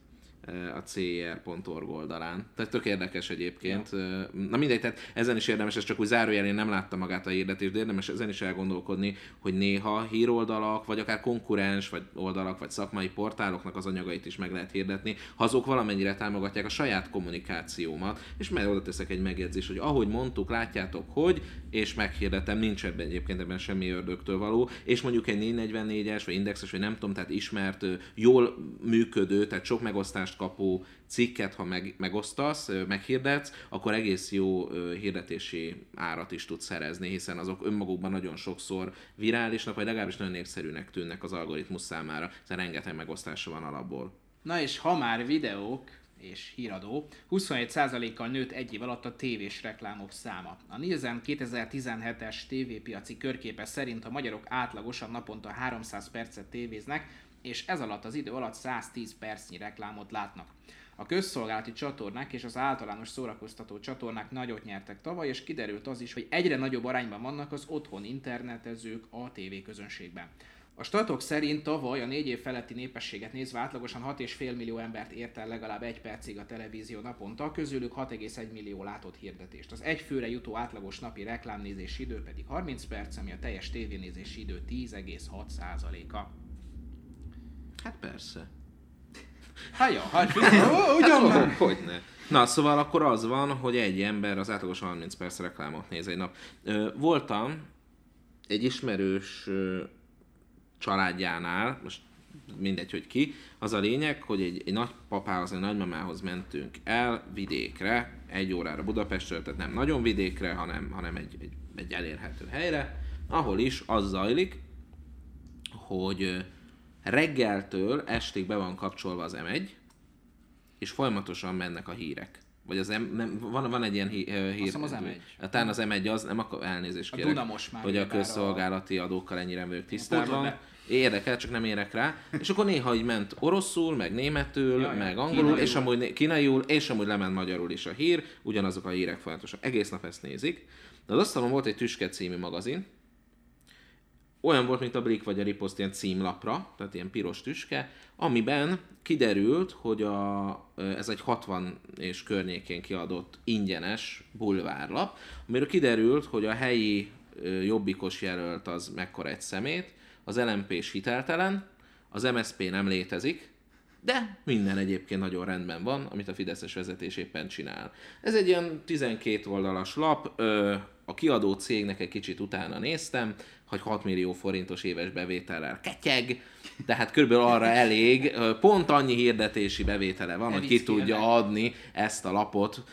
a cer.org oldalán. Tehát tök érdekes egyébként. Ja. Na mindegy, tehát ezen is érdemes, ez csak úgy zárójelén nem látta magát a hirdetést, de érdemes ezen is elgondolkodni, hogy néha híroldalak, vagy akár konkurens, vagy oldalak, vagy szakmai portáloknak az anyagait is meg lehet hirdetni, ha azok valamennyire támogatják a saját kommunikációmat, és majd oda teszek egy megjegyzés, hogy ahogy mondtuk, látjátok, hogy, és meghirdetem, nincs ebben egyébként ebben semmi ördögtől való, és mondjuk egy 444-es, vagy indexes, vagy nem tudom, tehát ismert, jól működő, tehát sok megosztást kapó cikket, ha meg, megosztasz, meghirdetsz, akkor egész jó hirdetési árat is tudsz szerezni, hiszen azok önmagukban nagyon sokszor virálisnak, vagy legalábbis nagyon népszerűnek tűnnek az algoritmus számára, hiszen rengeteg megosztása van alapból. Na és ha már videók és híradó, 27%-kal nőtt egy év alatt a tévés reklámok száma. A Nielsen 2017-es tévépiaci körképe szerint a magyarok átlagosan naponta 300 percet tévéznek, és ez alatt az idő alatt 110 percnyi reklámot látnak. A közszolgálati csatornák és az általános szórakoztató csatornák nagyot nyertek tavaly, és kiderült az is, hogy egyre nagyobb arányban vannak az otthon internetezők a TV közönségben. A statok szerint tavaly a négy év feletti népességet nézve átlagosan 6,5 millió embert ért el legalább egy percig a televízió naponta, közülük 6,1 millió látott hirdetést. Az egy főre jutó átlagos napi reklámnézési idő pedig 30 perc, ami a teljes tévénézési idő 10,6%-a. Hát persze. Hát jó, hát Hát, ugyan már. hogy ne. Na, szóval akkor az van, hogy egy ember az átlagos 30 perc reklámot néz egy nap. Voltam egy ismerős családjánál, most mindegy, hogy ki, az a lényeg, hogy egy, egy nagypapához, egy nagymamához mentünk el vidékre, egy órára Budapestről, tehát nem nagyon vidékre, hanem, hanem egy, egy, egy elérhető helyre, ahol is az zajlik, hogy reggeltől estig be van kapcsolva az M1, és folyamatosan mennek a hírek. Vagy az M, nem, van, van egy ilyen hí, hír... hiszem az M1. Talán az M1 az, nem akar elnézést A kérek, Duna most már hogy a ugyebár a- közszolgálati adókkal ennyire vagyok tisztában. Érdekel, csak nem érek rá. És akkor néha így ment oroszul, meg németül, Ja, ja. meg angolul, Kínaiul. és amúgy kínaiul, és amúgy lement magyarul is a hír, ugyanazok a hírek folyamatosan. Egész nap ezt nézik. De az asztalon volt egy Tüske című magazin, olyan volt, mint a Brick vagy a Ripost ilyen címlapra, tehát ilyen piros tüske, amiben kiderült, hogy a, ez egy 60 és környékén kiadott ingyenes bulvárlap, amiről kiderült, hogy a helyi jobbikos jelölt az mekkora egy szemét, az LMP-s hiteltelen, az MSP nem létezik, de minden egyébként nagyon rendben van, amit a Fideszes vezetés éppen csinál. Ez egy ilyen 12 oldalas lap, a kiadó cégnek egy kicsit utána néztem, hogy 6 millió forintos éves bevétellel ketyeg, tehát körülbelül arra elég, pont annyi hirdetési bevétele van, hogy ki tudja adni ezt a lapot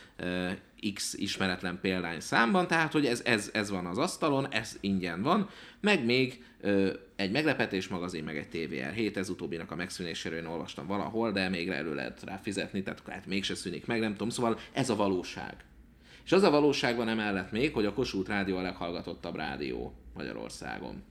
X ismeretlen példány számban, tehát hogy ez, ez, ez van az asztalon, ez ingyen van, meg még ö, egy meglepetés magazin, meg egy TVR 7, ez utóbbinak a megszűnéséről én olvastam valahol, de még elő lehet rá fizetni, tehát hát mégse szűnik meg, nem tudom, szóval ez a valóság. És az a valóság van emellett még, hogy a Kossuth Rádió a leghallgatottabb rádió Magyarországon.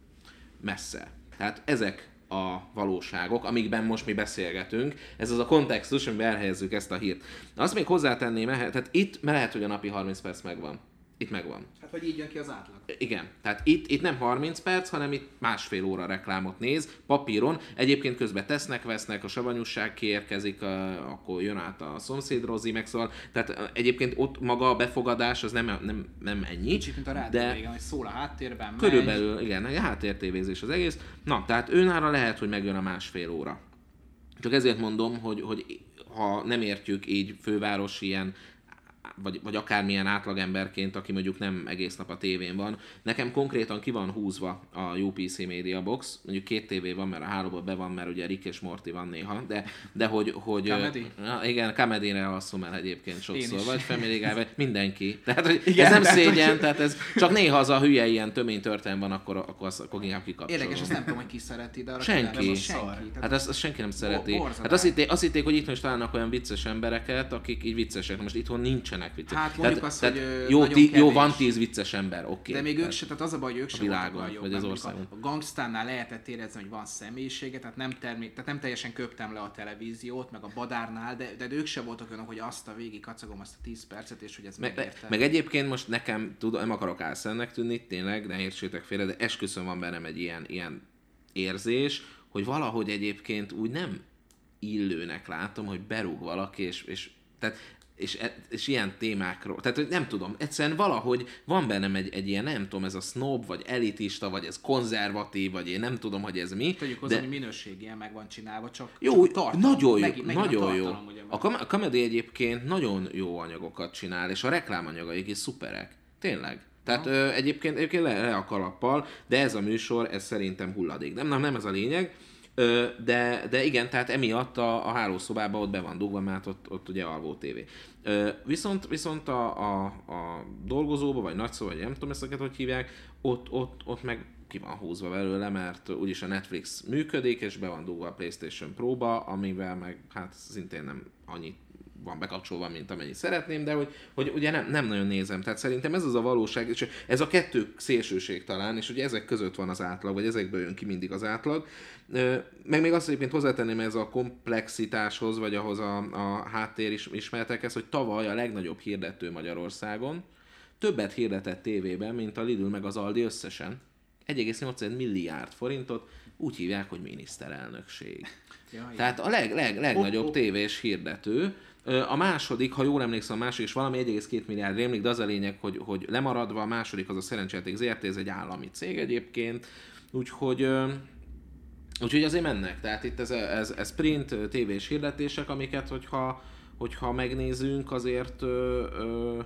Messze. Tehát ezek a valóságok, amikben most mi beszélgetünk. Ez az a kontextus, amiben elhelyezzük ezt a hírt. Azt még hozzátenném, tehát itt lehet, hogy a napi 30 perc megvan. Itt megvan. Hát vagy így jön ki az átlag. Igen, tehát itt, itt nem 30 perc, hanem itt másfél óra reklámot néz, papíron. Egyébként közben tesznek, vesznek, a savanyúság kiérkezik, akkor jön át a szomszéd Rozi, meg szóval. Tehát egyébként ott maga a befogadás az nem, nem, nem ennyi. Kicsit, mint a rádió de régen, hogy szól a háttérben, megy. Körülbelül, igen, egy háttértévézés az egész. Na, tehát őnára lehet, hogy megjön a másfél óra. Csak ezért mondom, hogy, hogy ha nem értjük így fővárosi ilyen vagy, vagy akármilyen átlagemberként, aki mondjuk nem egész nap a tévén van. Nekem konkrétan ki van húzva a UPC Media Box, mondjuk két tévé van, mert a háromban be van, mert ugye Rick és Morty van néha, de, de hogy... hogy Comedy? Igen, comedy-re alszom el egyébként sokszor, vagy Family Guy, vagy mindenki. Tehát, hogy Igen, ez nem tehát, szégyen, hogy- tehát ez csak néha az a hülye ilyen tömény történet van, akkor, akkor, azt, akkor inkább kikapcsolom. Érdekes, ezt nem tudom, hogy ki szereti, de arra Senki. Szar. senki. Tehát Hát azt, azt senki nem szereti. borzalás. Hát azt hitték, azt hitték, hogy itthon is találnak olyan vicces embereket, akik így viccesek. Most itthon nincsenek viccesek. Hát mondjuk azt, hogy, ö, jó, ti, jó, van tíz vicces ember, oké. De még ők Tehát- se, tehát az a baj, hogy ők se világon, voltak vagy az országon. A, a gangstánál lehetett érezni, hogy van személyisége, tehát nem, termé, tehát nem teljesen köptem le a televíziót, meg a badárnál, de, de ők se voltak olyanok, hogy azt a végig kacagom azt a 10 percet, és hogy ez meg, megérte. meg, egyébként most nekem, tudom, nem akarok álszennek tűnni, tényleg, ne értsétek félre, de esküszöm van bennem egy ilyen, ilyen érzés, hogy valahogy egyébként úgy nem illőnek látom, hogy berúg valaki, és, és tehát és, e- és ilyen témákról, tehát hogy nem tudom, egyszerűen valahogy van bennem egy, egy ilyen, nem tudom, ez a snob, vagy elitista, vagy ez konzervatív, vagy én nem tudom, hogy ez mi. Tegyük hozzá, hogy minőségien meg van csinálva, csak, Jó, csak tartalom, nagyon jó, megint nagyon a jó. ugye A, kam- a Comedy egyébként nagyon jó anyagokat csinál, és a reklámanyagaik is szuperek. Tényleg. Tehát ö, egyébként, egyébként le, le a kalappal, de ez a műsor, ez szerintem hulladék. Nem, nem, nem ez a lényeg, de, de igen, tehát emiatt a, a hálószobában ott be van dugva, mert ott, ott ugye alvó tévé. Viszont, viszont a, a, a dolgozóba, vagy nagyszó, vagy nem tudom ezeket, hogy hívják, ott, ott, ott meg ki van húzva belőle, mert úgyis a Netflix működik, és be van dugva a PlayStation Pro-ba, amivel meg hát szintén nem annyit van bekapcsolva, mint amennyit szeretném, de hogy, hogy ugye nem, nem nagyon nézem. Tehát szerintem ez az a valóság, és ez a kettő szélsőség talán, és ugye ezek között van az átlag, vagy ezekből jön ki mindig az átlag. Meg még azt egyébként hozzátenném ez a komplexitáshoz, vagy ahhoz a, a háttér is, ismeretekhez, hogy tavaly a legnagyobb hirdető Magyarországon többet hirdetett tévében, mint a Lidl meg az Aldi összesen. 1,8 milliárd forintot úgy hívják, hogy miniszterelnökség. Ja. Tehát a leg, leg, legnagyobb Hopp, hopp. tévés hirdető. A második, ha jól emlékszem, a második is valami 1,2 milliárd rémlik, de az a lényeg, hogy, hogy lemaradva, a második az a Szerencsejáték ZRT, ez egy állami cég egyébként, úgyhogy Úgyhogy azért mennek, tehát itt ez, ez, ez print, tévés hirdetések, amiket, hogyha, hogyha megnézünk, azért ö, ö,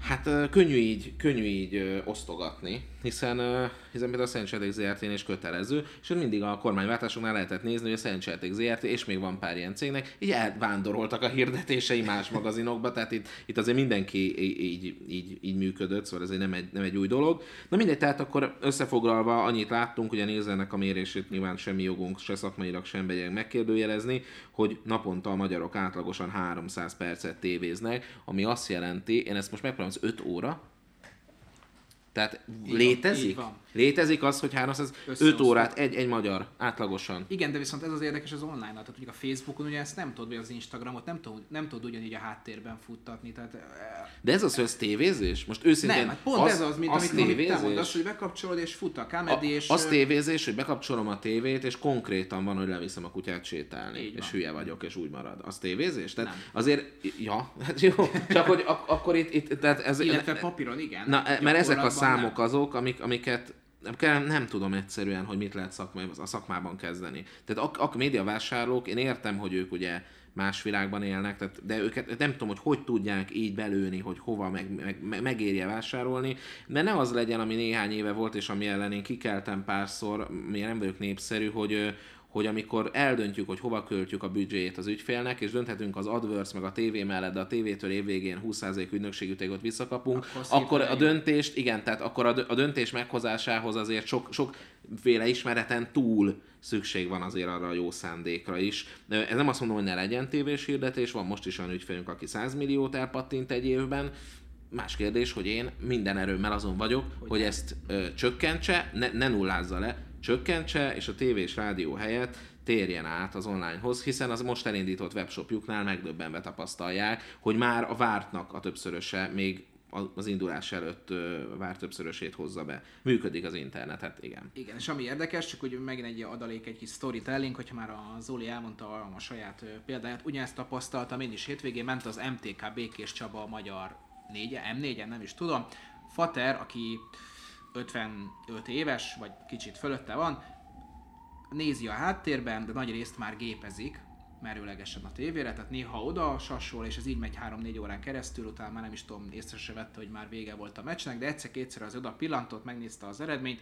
hát könnyű így, könnyű így ö, osztogatni, hiszen, ö, hiszen például a Szentsetek ZRT-n is kötelező, és mindig a kormányváltásoknál lehetett nézni, hogy a Szentsetek ZRT, és még van pár ilyen cégnek, így elvándoroltak a hirdetései más magazinokba, tehát itt, itt azért mindenki így, így, így működött, szóval ez nem, egy nem egy új dolog. Na mindegy, tehát akkor összefoglalva annyit láttunk, hogy a nézőnek a mérését nyilván semmi jogunk se szakmailag sem begyek megkérdőjelezni, hogy naponta a magyarok átlagosan 300 percet tévéznek, ami azt jelenti, én ezt most megpróbálom, az 5 óra, tehát létezik? így van. Létezik az, hogy 300, 5 Összeosztva. órát egy, egy magyar átlagosan. Igen, de viszont ez az érdekes az online tehát mondjuk a Facebookon ugye ezt nem tudod, vagy az Instagramot nem tudod, nem tudod ugyanígy a háttérben futtatni, tehát eh, De ez az, hogy ez tévézés? Most őszintén... nem, hát pont ez az, mint az amit, amit te tévézés? mondasz, hogy bekapcsolod és fut a comedy, és... az tévézés, hogy bekapcsolom a tévét, és konkrétan van, hogy leviszem a kutyát sétálni, Így és van. hülye vagyok, és úgy marad. Az tévézés? Tehát Nem. azért, ja, hát jó, csak hogy ak- akkor itt, itt tehát ez... Illetve papíron igen. Na, e- mert ezek a számok nem. azok, amik, amiket nem, nem tudom egyszerűen, hogy mit lehet szakmai, a szakmában kezdeni. Tehát a, a médiavásárlók, én értem, hogy ők ugye más világban élnek, tehát, de őket nem tudom, hogy hogy tudják így belőni, hogy hova meg, meg, meg, megérje vásárolni, de ne az legyen, ami néhány éve volt, és ami ellen én kikeltem párszor, miért nem vagyok népszerű, hogy, hogy amikor eldöntjük, hogy hova költjük a büdzséjét az ügyfélnek, és dönthetünk az AdWords meg a TV mellett, de a tévétől évvégén 20% ügynökségütégot visszakapunk, Akkor akkor, a döntést, igen, tehát akkor a dö- a döntés meghozásához azért sok, sokféle ismereten túl szükség van azért arra a jó szándékra is. Ez nem azt mondom, hogy ne legyen tévés hirdetés, van most is olyan ügyfélünk, aki 100 milliót elpattint egy évben, Más kérdés, hogy én minden erőmmel azon vagyok, hogy, hogy ezt ö, csökkentse, ne, ne nullázza le, csökkentse, és a tévé és rádió helyett térjen át az onlinehoz, hiszen az most elindított webshopjuknál megdöbbenve tapasztalják, hogy már a vártnak a többszöröse még az indulás előtt vár többszörösét hozza be. Működik az internet, hát igen. Igen, és ami érdekes, csak hogy megint egy adalék, egy kis storytelling, hogyha már a Zoli elmondta a, a saját példáját, ugyanezt tapasztaltam én is hétvégén, ment az MTK Békés Csaba a magyar 4 M4-en, nem is tudom. Fater, aki 55 éves, vagy kicsit fölötte van, nézi a háttérben, de nagy részt már gépezik, merőlegesen a tévére, tehát néha oda sassol, és ez így megy 3-4 órán keresztül, utána már nem is tudom, észre se vette, hogy már vége volt a meccsnek, de egyszer-kétszer az oda pillantott, megnézte az eredményt,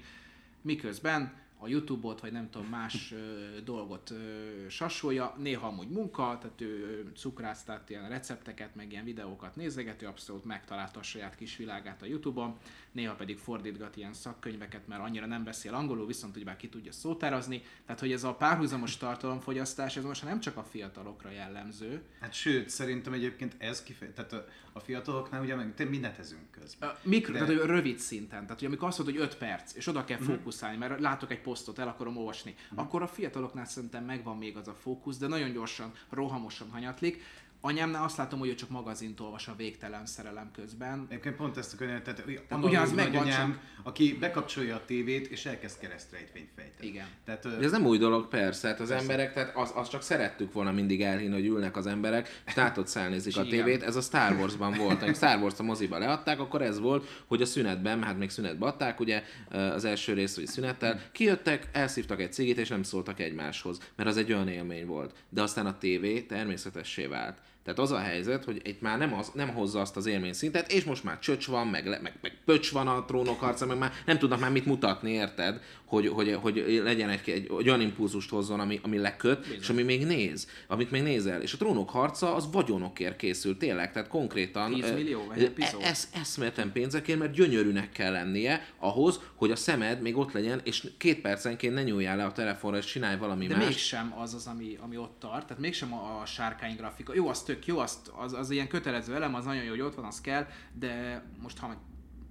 miközben a Youtube-ot, vagy nem tudom, más ö, dolgot ö, sasolja, néha amúgy munka, tehát ő cukrász, tehát ilyen recepteket, meg ilyen videókat nézegető, abszolút megtalálta a saját kis világát a Youtube-on, néha pedig fordítgat ilyen szakkönyveket, mert annyira nem beszél angolul, viszont ugye ki tudja szótárazni, tehát hogy ez a párhuzamos tartalomfogyasztás, ez most nem csak a fiatalokra jellemző, Hát sőt, szerintem egyébként ez kifej... Tehát a, a fiataloknál ugye meg te mi netezünk közben. Ö, Mikro, De- tehát hogy rövid szinten. Tehát, hogy amikor azt mondod, hogy 5 perc, és oda kell fókuszálni, mert látok egy posztot, el akarom olvasni, akkor a fiataloknál szerintem megvan még az a fókusz, de nagyon gyorsan, rohamosan hanyatlik. Anyámnál azt látom, hogy ő csak magazint olvas a végtelen szerelem közben. Egyébként pont ezt akarja, tehát ugyanaz ugyanaz megvan, nagyanyám, aki bekapcsolja a tévét és elkezd keresztrejtvényt fejteni. Igen. Tehát, De ez nem új dolog, persze, hát az emberek, tehát az, az csak szerettük volna mindig elhinni, hogy ülnek az emberek, és tátotszál nézik a tévét, ez a Star Wars-ban volt. Amikor Star Wars a moziba leadták, akkor ez volt, hogy a szünetben, hát még szünetbe adták, ugye az első rész, hogy szünettel, kijöttek, elszívtak egy cigit, és nem szóltak egymáshoz, mert az egy olyan élmény volt. De aztán a tévé természetessé vált. Tehát az a helyzet, hogy itt már nem, az, nem hozza azt az élményszintet, és most már csöcs van, meg, meg, meg pöcs van a trónok harca, meg már nem tudnak már mit mutatni, érted? Hogy, hogy, hogy legyen egy, egy olyan impulzust hozzon, ami, ami leköt, és ami még néz, amit még nézel. És a trónok harca az vagyonokért készül, tényleg, tehát konkrétan 10 ö, millió vagy ö, epizód? Ez eszméleten pénzekért, mert gyönyörűnek kell lennie ahhoz, hogy a szemed még ott legyen, és két percenként ne nyúljál le a telefonra, és csinálj valami De más. mégsem az az, ami, ami ott tart, tehát mégsem a, a sárkány grafika. Jó, az tök jó, azt, az, az ilyen kötelező elem, az nagyon jó, hogy ott van, az kell, de most ha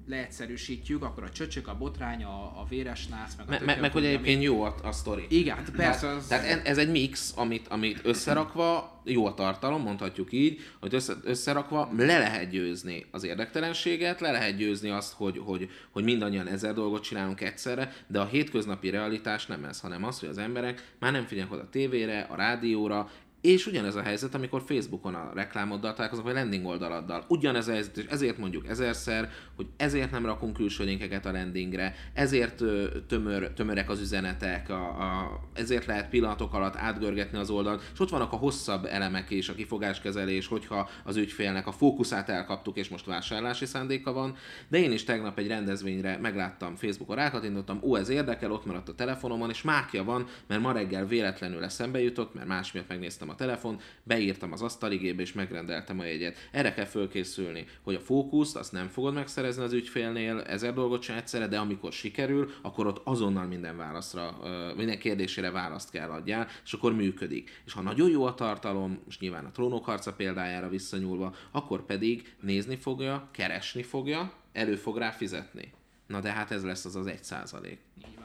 leegyszerűsítjük, akkor a csöcsök, a botrány, a, a véres nász, meg a Me- tök me- meg hogy egyébként mi. jó a, a sztori. Igen, hát persze, Tehát, az... tehát ez egy mix, amit, amit összerakva, jó a tartalom, mondhatjuk így, hogy össze, összerakva le lehet győzni az érdektelenséget, le lehet győzni azt, hogy, hogy, hogy mindannyian ezer dolgot csinálunk egyszerre, de a hétköznapi realitás nem ez, hanem az, hogy az emberek már nem figyelnek oda a tévére, a rádióra, és ugyanez a helyzet, amikor Facebookon a reklámoddal találkozok, vagy landing oldaladdal. Ugyanez a helyzet, és ezért mondjuk ezerszer, hogy ezért nem rakunk külső linkeket a landingre, ezért tömör, tömörek az üzenetek, a, a, ezért lehet pillanatok alatt átgörgetni az oldalt, és ott vannak a hosszabb elemek és a kifogáskezelés, hogyha az ügyfélnek a fókuszát elkaptuk, és most vásárlási szándéka van. De én is tegnap egy rendezvényre megláttam Facebookon, rákattintottam, ó, ez érdekel, ott maradt a telefonomon, és mákja van, mert ma reggel véletlenül eszembe jutott, mert más miatt megnéztem a telefon, beírtam az asztaligébe, és megrendeltem a jegyet. Erre kell fölkészülni, hogy a fókuszt azt nem fogod megszerezni az ügyfélnél, ezer dolgot csinál egyszerre, de amikor sikerül, akkor ott azonnal minden válaszra, minden kérdésére választ kell adjál, és akkor működik. És ha nagyon jó a tartalom, és nyilván a trónok harca példájára visszanyúlva, akkor pedig nézni fogja, keresni fogja, elő fog rá fizetni. Na de hát ez lesz az az egy százalék. Így.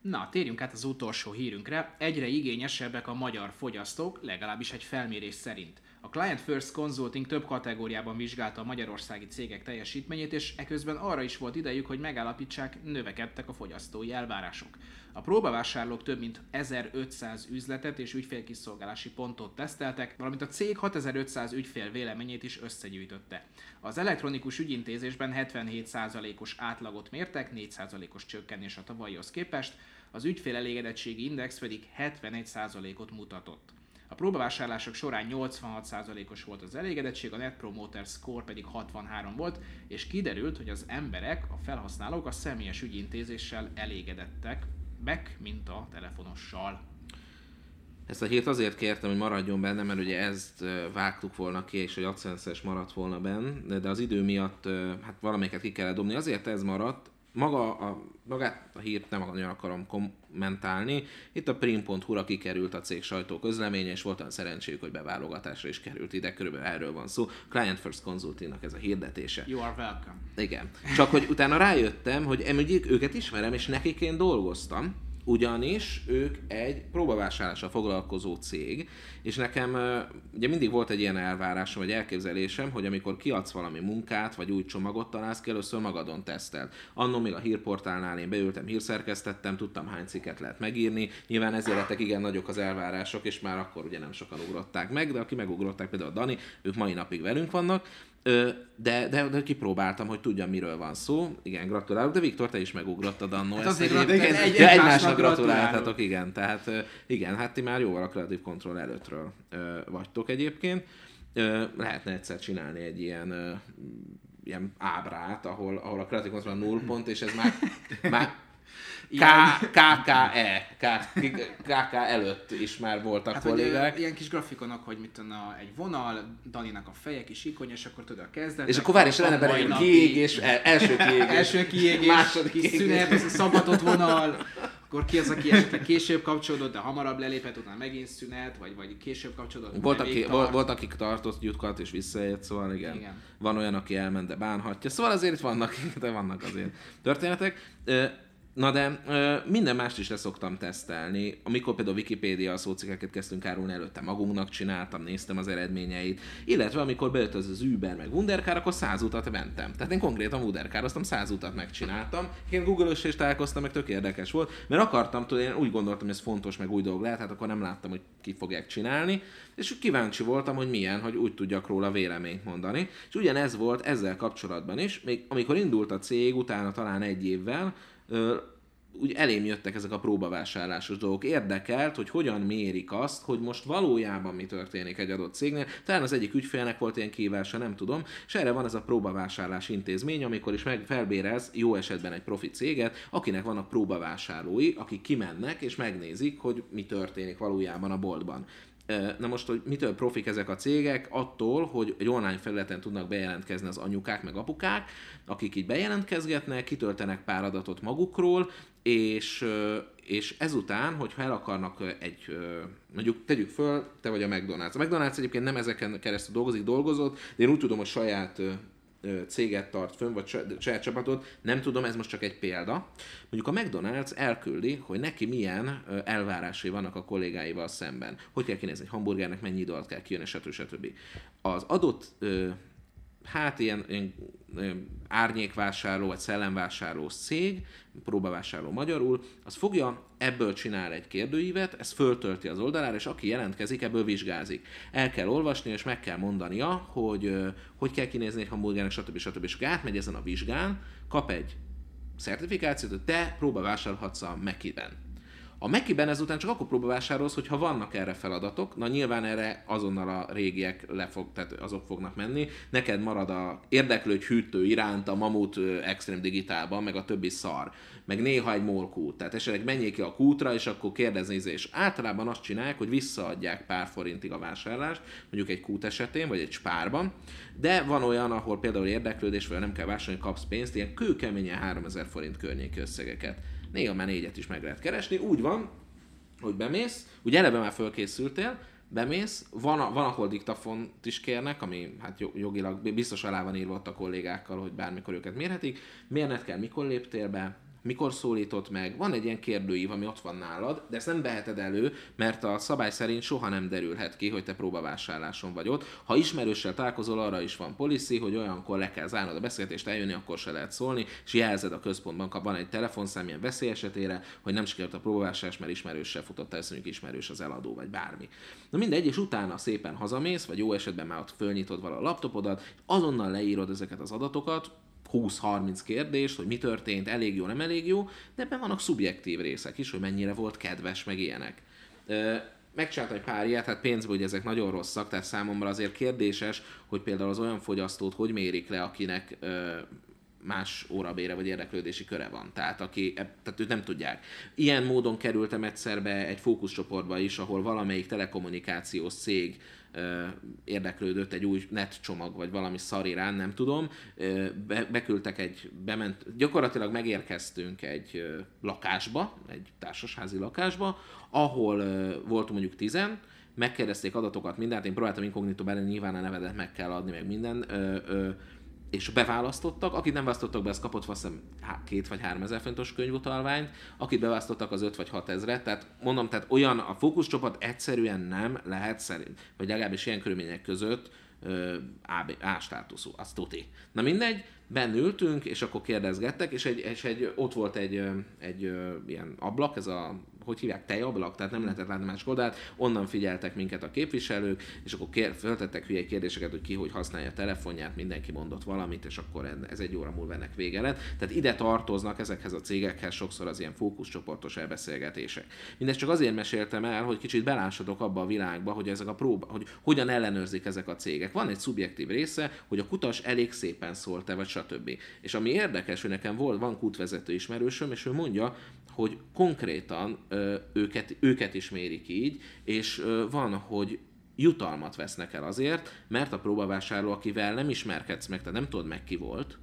Na, térjünk át az utolsó hírünkre. Egyre igényesebbek a magyar fogyasztók, legalábbis egy felmérés szerint. A Client First Consulting több kategóriában vizsgálta a magyarországi cégek teljesítményét, és eközben arra is volt idejük, hogy megállapítsák, növekedtek a fogyasztói elvárások. A próbavásárlók több mint 1500 üzletet és ügyfélkiszolgálási pontot teszteltek, valamint a cég 6500 ügyfél véleményét is összegyűjtötte. Az elektronikus ügyintézésben 77%-os átlagot mértek, 4%-os csökkenés a tavalyhoz képest, az ügyfél elégedettségi index pedig 71%-ot mutatott. A próbavásárlások során 86%-os volt az elégedettség, a Net Promoter Score pedig 63 volt, és kiderült, hogy az emberek, a felhasználók a személyes ügyintézéssel elégedettek, meg, mint a telefonossal. Ezt a hírt azért kértem, hogy maradjon benne, mert ugye ezt vágtuk volna ki, és hogy adsense maradt volna benne, de az idő miatt hát valamelyiket ki kellett dobni. Azért ez maradt, maga a, magát a hírt nem akarom kommentálni. Itt a prim.hu-ra kikerült a cég sajtó közleménye, és volt olyan szerencséjük, hogy beválogatásra is került ide, körülbelül erről van szó. Client First Consultingnak ez a hirdetése. You are welcome. Igen. Csak hogy utána rájöttem, hogy emügyik őket ismerem, és nekik én dolgoztam, ugyanis ők egy próbavásárlással foglalkozó cég, és nekem ugye mindig volt egy ilyen elvárásom, vagy elképzelésem, hogy amikor kiadsz valami munkát, vagy új csomagot találsz ki, először magadon tesztelt. Annó még a hírportálnál én beültem, hírszerkesztettem, tudtam hány cikket lehet megírni, nyilván ezért lettek igen nagyok az elvárások, és már akkor ugye nem sokan ugrották meg, de aki megugrották, például a Dani, ők mai napig velünk vannak, de, de, de kipróbáltam, hogy tudjam, miről van szó. Igen, gratulálok, de Viktor, te is megugrottad annó. Hát azért igen, egy, ja, egymásnak gratuláltatok, igen. Tehát igen, hát ti már jóval a Creative Control előttről vagytok egyébként. Lehetne egyszer csinálni egy ilyen ilyen ábrát, ahol, ahol a Creative Control null pont, és ez már, már K, KKE, KK előtt is már voltak hát, kollégák. Ilyen kis grafikonok, hogy mit tudom, egy vonal, Daninak a feje kis ikony, és akkor tudod a kezdet. És akkor várj, és lenne benne kiégés, első kiégés, első kiégés, második kis szünet, szabadott vonal, akkor ki az, aki esetleg később kapcsolódott, de hamarabb lelépett, utána megint szünet, vagy, vagy később kapcsolódott. Volt, aki, volt, volt, akik tartott jutkat és visszaért, szóval igen. igen. Van olyan, aki elment, de bánhatja. Szóval azért itt vannak, de vannak azért történetek. Na de ö, minden mást is leszoktam tesztelni. Amikor például Wikipédia szócikeket kezdtünk árulni, előtte magunknak csináltam, néztem az eredményeit. Illetve amikor bejött az, az Uber meg Wundercar, akkor száz utat mentem. Tehát én konkrétan Wundercaroztam, száz utat megcsináltam. Én google is találkoztam, meg tök érdekes volt, mert akartam, tudni, én úgy gondoltam, hogy ez fontos, meg új dolog lehet, hát akkor nem láttam, hogy ki fogják csinálni. És kíváncsi voltam, hogy milyen, hogy úgy tudjak róla véleményt mondani. És ugyanez volt ezzel kapcsolatban is, még amikor indult a cég, utána talán egy évvel, úgy elém jöttek ezek a próbavásárlásos dolgok. Érdekelt, hogy hogyan mérik azt, hogy most valójában mi történik egy adott cégnél. Talán az egyik ügyfélnek volt ilyen kívása, nem tudom, és erre van ez a próbavásárlás intézmény, amikor is meg felbérez jó esetben egy profi céget, akinek vannak próbavásárlói, akik kimennek és megnézik, hogy mi történik valójában a boltban. Na most, hogy mitől profik ezek a cégek? Attól, hogy egy online felületen tudnak bejelentkezni az anyukák meg apukák, akik így bejelentkezgetnek, kitöltenek pár adatot magukról, és, és ezután, hogyha el akarnak egy, mondjuk tegyük föl, te vagy a McDonald's. A McDonald's egyébként nem ezeken keresztül dolgozik, dolgozott, de én úgy tudom, hogy saját céget tart fönn, vagy saját csapatot, nem tudom, ez most csak egy példa. Mondjuk a McDonald's elküldi, hogy neki milyen elvárásai vannak a kollégáival szemben. Hogy kell kinézni egy hamburgernek, mennyi idő alatt kell kijönni, stb. stb. Az adott hát ilyen, ilyen, árnyékvásárló vagy szellemvásárló cég, próbavásárló magyarul, az fogja, ebből csinál egy kérdőívet, ezt föltölti az oldalára, és aki jelentkezik, ebből vizsgázik. El kell olvasni, és meg kell mondania, hogy hogy kell kinézni egy hamburgernek, stb. stb. És átmegy ezen a vizsgán, kap egy szertifikációt, hogy te próbavásárolhatsz a Mekiben a Mekiben ezután csak akkor próbavásárolsz, hogyha vannak erre feladatok, na nyilván erre azonnal a régiek lefog, tehát azok fognak menni. Neked marad a érdeklődj hűtő iránt a Mamut Extreme Digitálban, meg a többi szar, meg néha egy molkút. Tehát esetleg menjék ki a kútra, és akkor kérdezni, és általában azt csinálják, hogy visszaadják pár forintig a vásárlást, mondjuk egy kút esetén, vagy egy spárban, de van olyan, ahol például érdeklődés, vagy nem kell vásárolni, kapsz pénzt, ilyen kőkeményen 3000 forint környéki összegeket néha már négyet is meg lehet keresni. Úgy van, hogy bemész, ugye eleve már fölkészültél, bemész, van, van ahol diktafont is kérnek, ami hát jogilag biztos alá van írva ott a kollégákkal, hogy bármikor őket mérhetik, mérned kell, mikor léptél be, mikor szólított meg, van egy ilyen kérdőív, ami ott van nálad, de ezt nem veheted elő, mert a szabály szerint soha nem derülhet ki, hogy te próbavásárláson vagy ott. Ha ismerőssel találkozol, arra is van policy, hogy olyankor le kell zárnod a beszélgetést, eljönni, akkor se lehet szólni, és jelzed a központban, van egy telefonszám ilyen veszély esetére, hogy nem sikerült a próbavásárlás, mert ismerőssel futott el, ismerős az eladó, vagy bármi. Na mindegy, és utána szépen hazamész, vagy jó esetben már ott fölnyitod vala a laptopodat, azonnal leírod ezeket az adatokat, 20-30 kérdést, hogy mi történt, elég jó, nem elég jó, de ebben vannak szubjektív részek is, hogy mennyire volt kedves, meg ilyenek. Megcsináltam egy pár ilyet, hát pénzből, hogy ezek nagyon rosszak, tehát számomra azért kérdéses, hogy például az olyan fogyasztót hogy mérik le, akinek más órabére vagy érdeklődési köre van. Tehát, aki, tehát ők nem tudják. Ilyen módon kerültem egyszer be egy fókuszcsoportba is, ahol valamelyik telekommunikációs cég érdeklődött egy új net csomag, vagy valami szar nem tudom. Be, beküldtek egy, bement, gyakorlatilag megérkeztünk egy lakásba, egy társasházi lakásba, ahol voltunk mondjuk tizen, megkérdezték adatokat, mindent, én próbáltam inkognitó belni, nyilván a nevedet meg kell adni, meg minden, ö, ö, és beválasztottak, akit nem választottak be, az kapott azt hiszem két vagy három ezer fontos könyvutalványt, akit beválasztottak az öt vagy hat ezret, tehát mondom, tehát olyan a fókuszcsapat egyszerűen nem lehet szerint, vagy legalábbis ilyen körülmények között A, státuszú, az tuti. Na mindegy, bennültünk, és akkor kérdezgettek, és, egy, és egy, ott volt egy, egy ilyen ablak, ez a hogy hívják, tejablak, tehát nem lehetett látni más oldalt, onnan figyeltek minket a képviselők, és akkor kér, feltettek hülye kérdéseket, hogy ki hogy használja a telefonját, mindenki mondott valamit, és akkor ez egy óra múlva ennek vége lett. Tehát ide tartoznak ezekhez a cégekhez sokszor az ilyen fókuszcsoportos elbeszélgetések. Mindezt csak azért meséltem el, hogy kicsit belássatok abba a világba, hogy ezek a próba, hogy hogyan ellenőrzik ezek a cégek. Van egy szubjektív része, hogy a kutas elég szépen szólt-e, vagy stb. És ami érdekes, hogy nekem volt, van kútvezető ismerősöm, és ő mondja, hogy konkrétan ö, őket, őket is mérik így, és ö, van, hogy jutalmat vesznek el azért, mert a próbavásárló, akivel nem ismerkedsz meg, tehát nem tudod meg ki volt,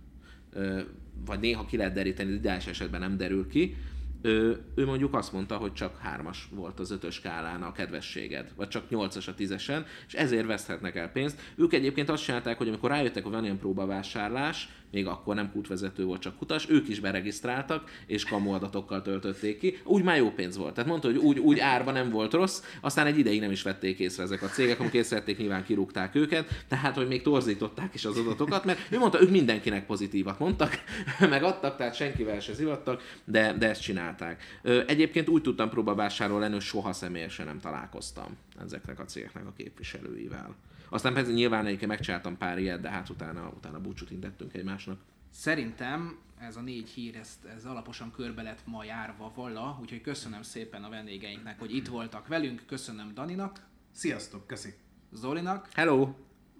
ö, vagy néha ki lehet deríteni, de ideális esetben nem derül ki, ő, ő mondjuk azt mondta, hogy csak hármas volt az ötös skálán a kedvességed, vagy csak nyolcas a tízesen, és ezért veszthetnek el pénzt. Ők egyébként azt csinálták, hogy amikor rájöttek, hogy van ilyen próbavásárlás, még akkor nem kútvezető volt, csak kutas, ők is beregisztráltak, és kamu adatokkal töltötték ki. Úgy már jó pénz volt. Tehát mondta, hogy úgy, úgy árba nem volt rossz, aztán egy ideig nem is vették észre ezek a cégek, amikor észrevették, nyilván kirúgták őket, tehát hogy még torzították is az adatokat, mert ő mondta, ők mindenkinek pozitívat mondtak, meg adtak, tehát senkivel se zivattak, de, de ezt csinálták. Egyébként úgy tudtam próbavásárolni, hogy soha személyesen nem találkoztam ezeknek a cégeknek a képviselőivel. Aztán persze nyilván egyébként megcsináltam pár ilyet, de hát utána, utána búcsút intettünk egymásnak. Szerintem ez a négy hír, ez, ez alaposan körbe lett ma járva vala, úgyhogy köszönöm szépen a vendégeinknek, hogy itt voltak velünk, köszönöm Daninak. Sziasztok, köszi. Zolinak. Hello.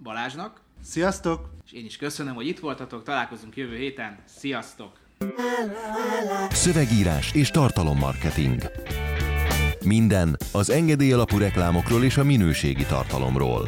Balázsnak. Sziasztok. És én is köszönöm, hogy itt voltatok, találkozunk jövő héten. Sziasztok. Szövegírás és tartalommarketing. Minden az engedély alapú reklámokról és a minőségi tartalomról.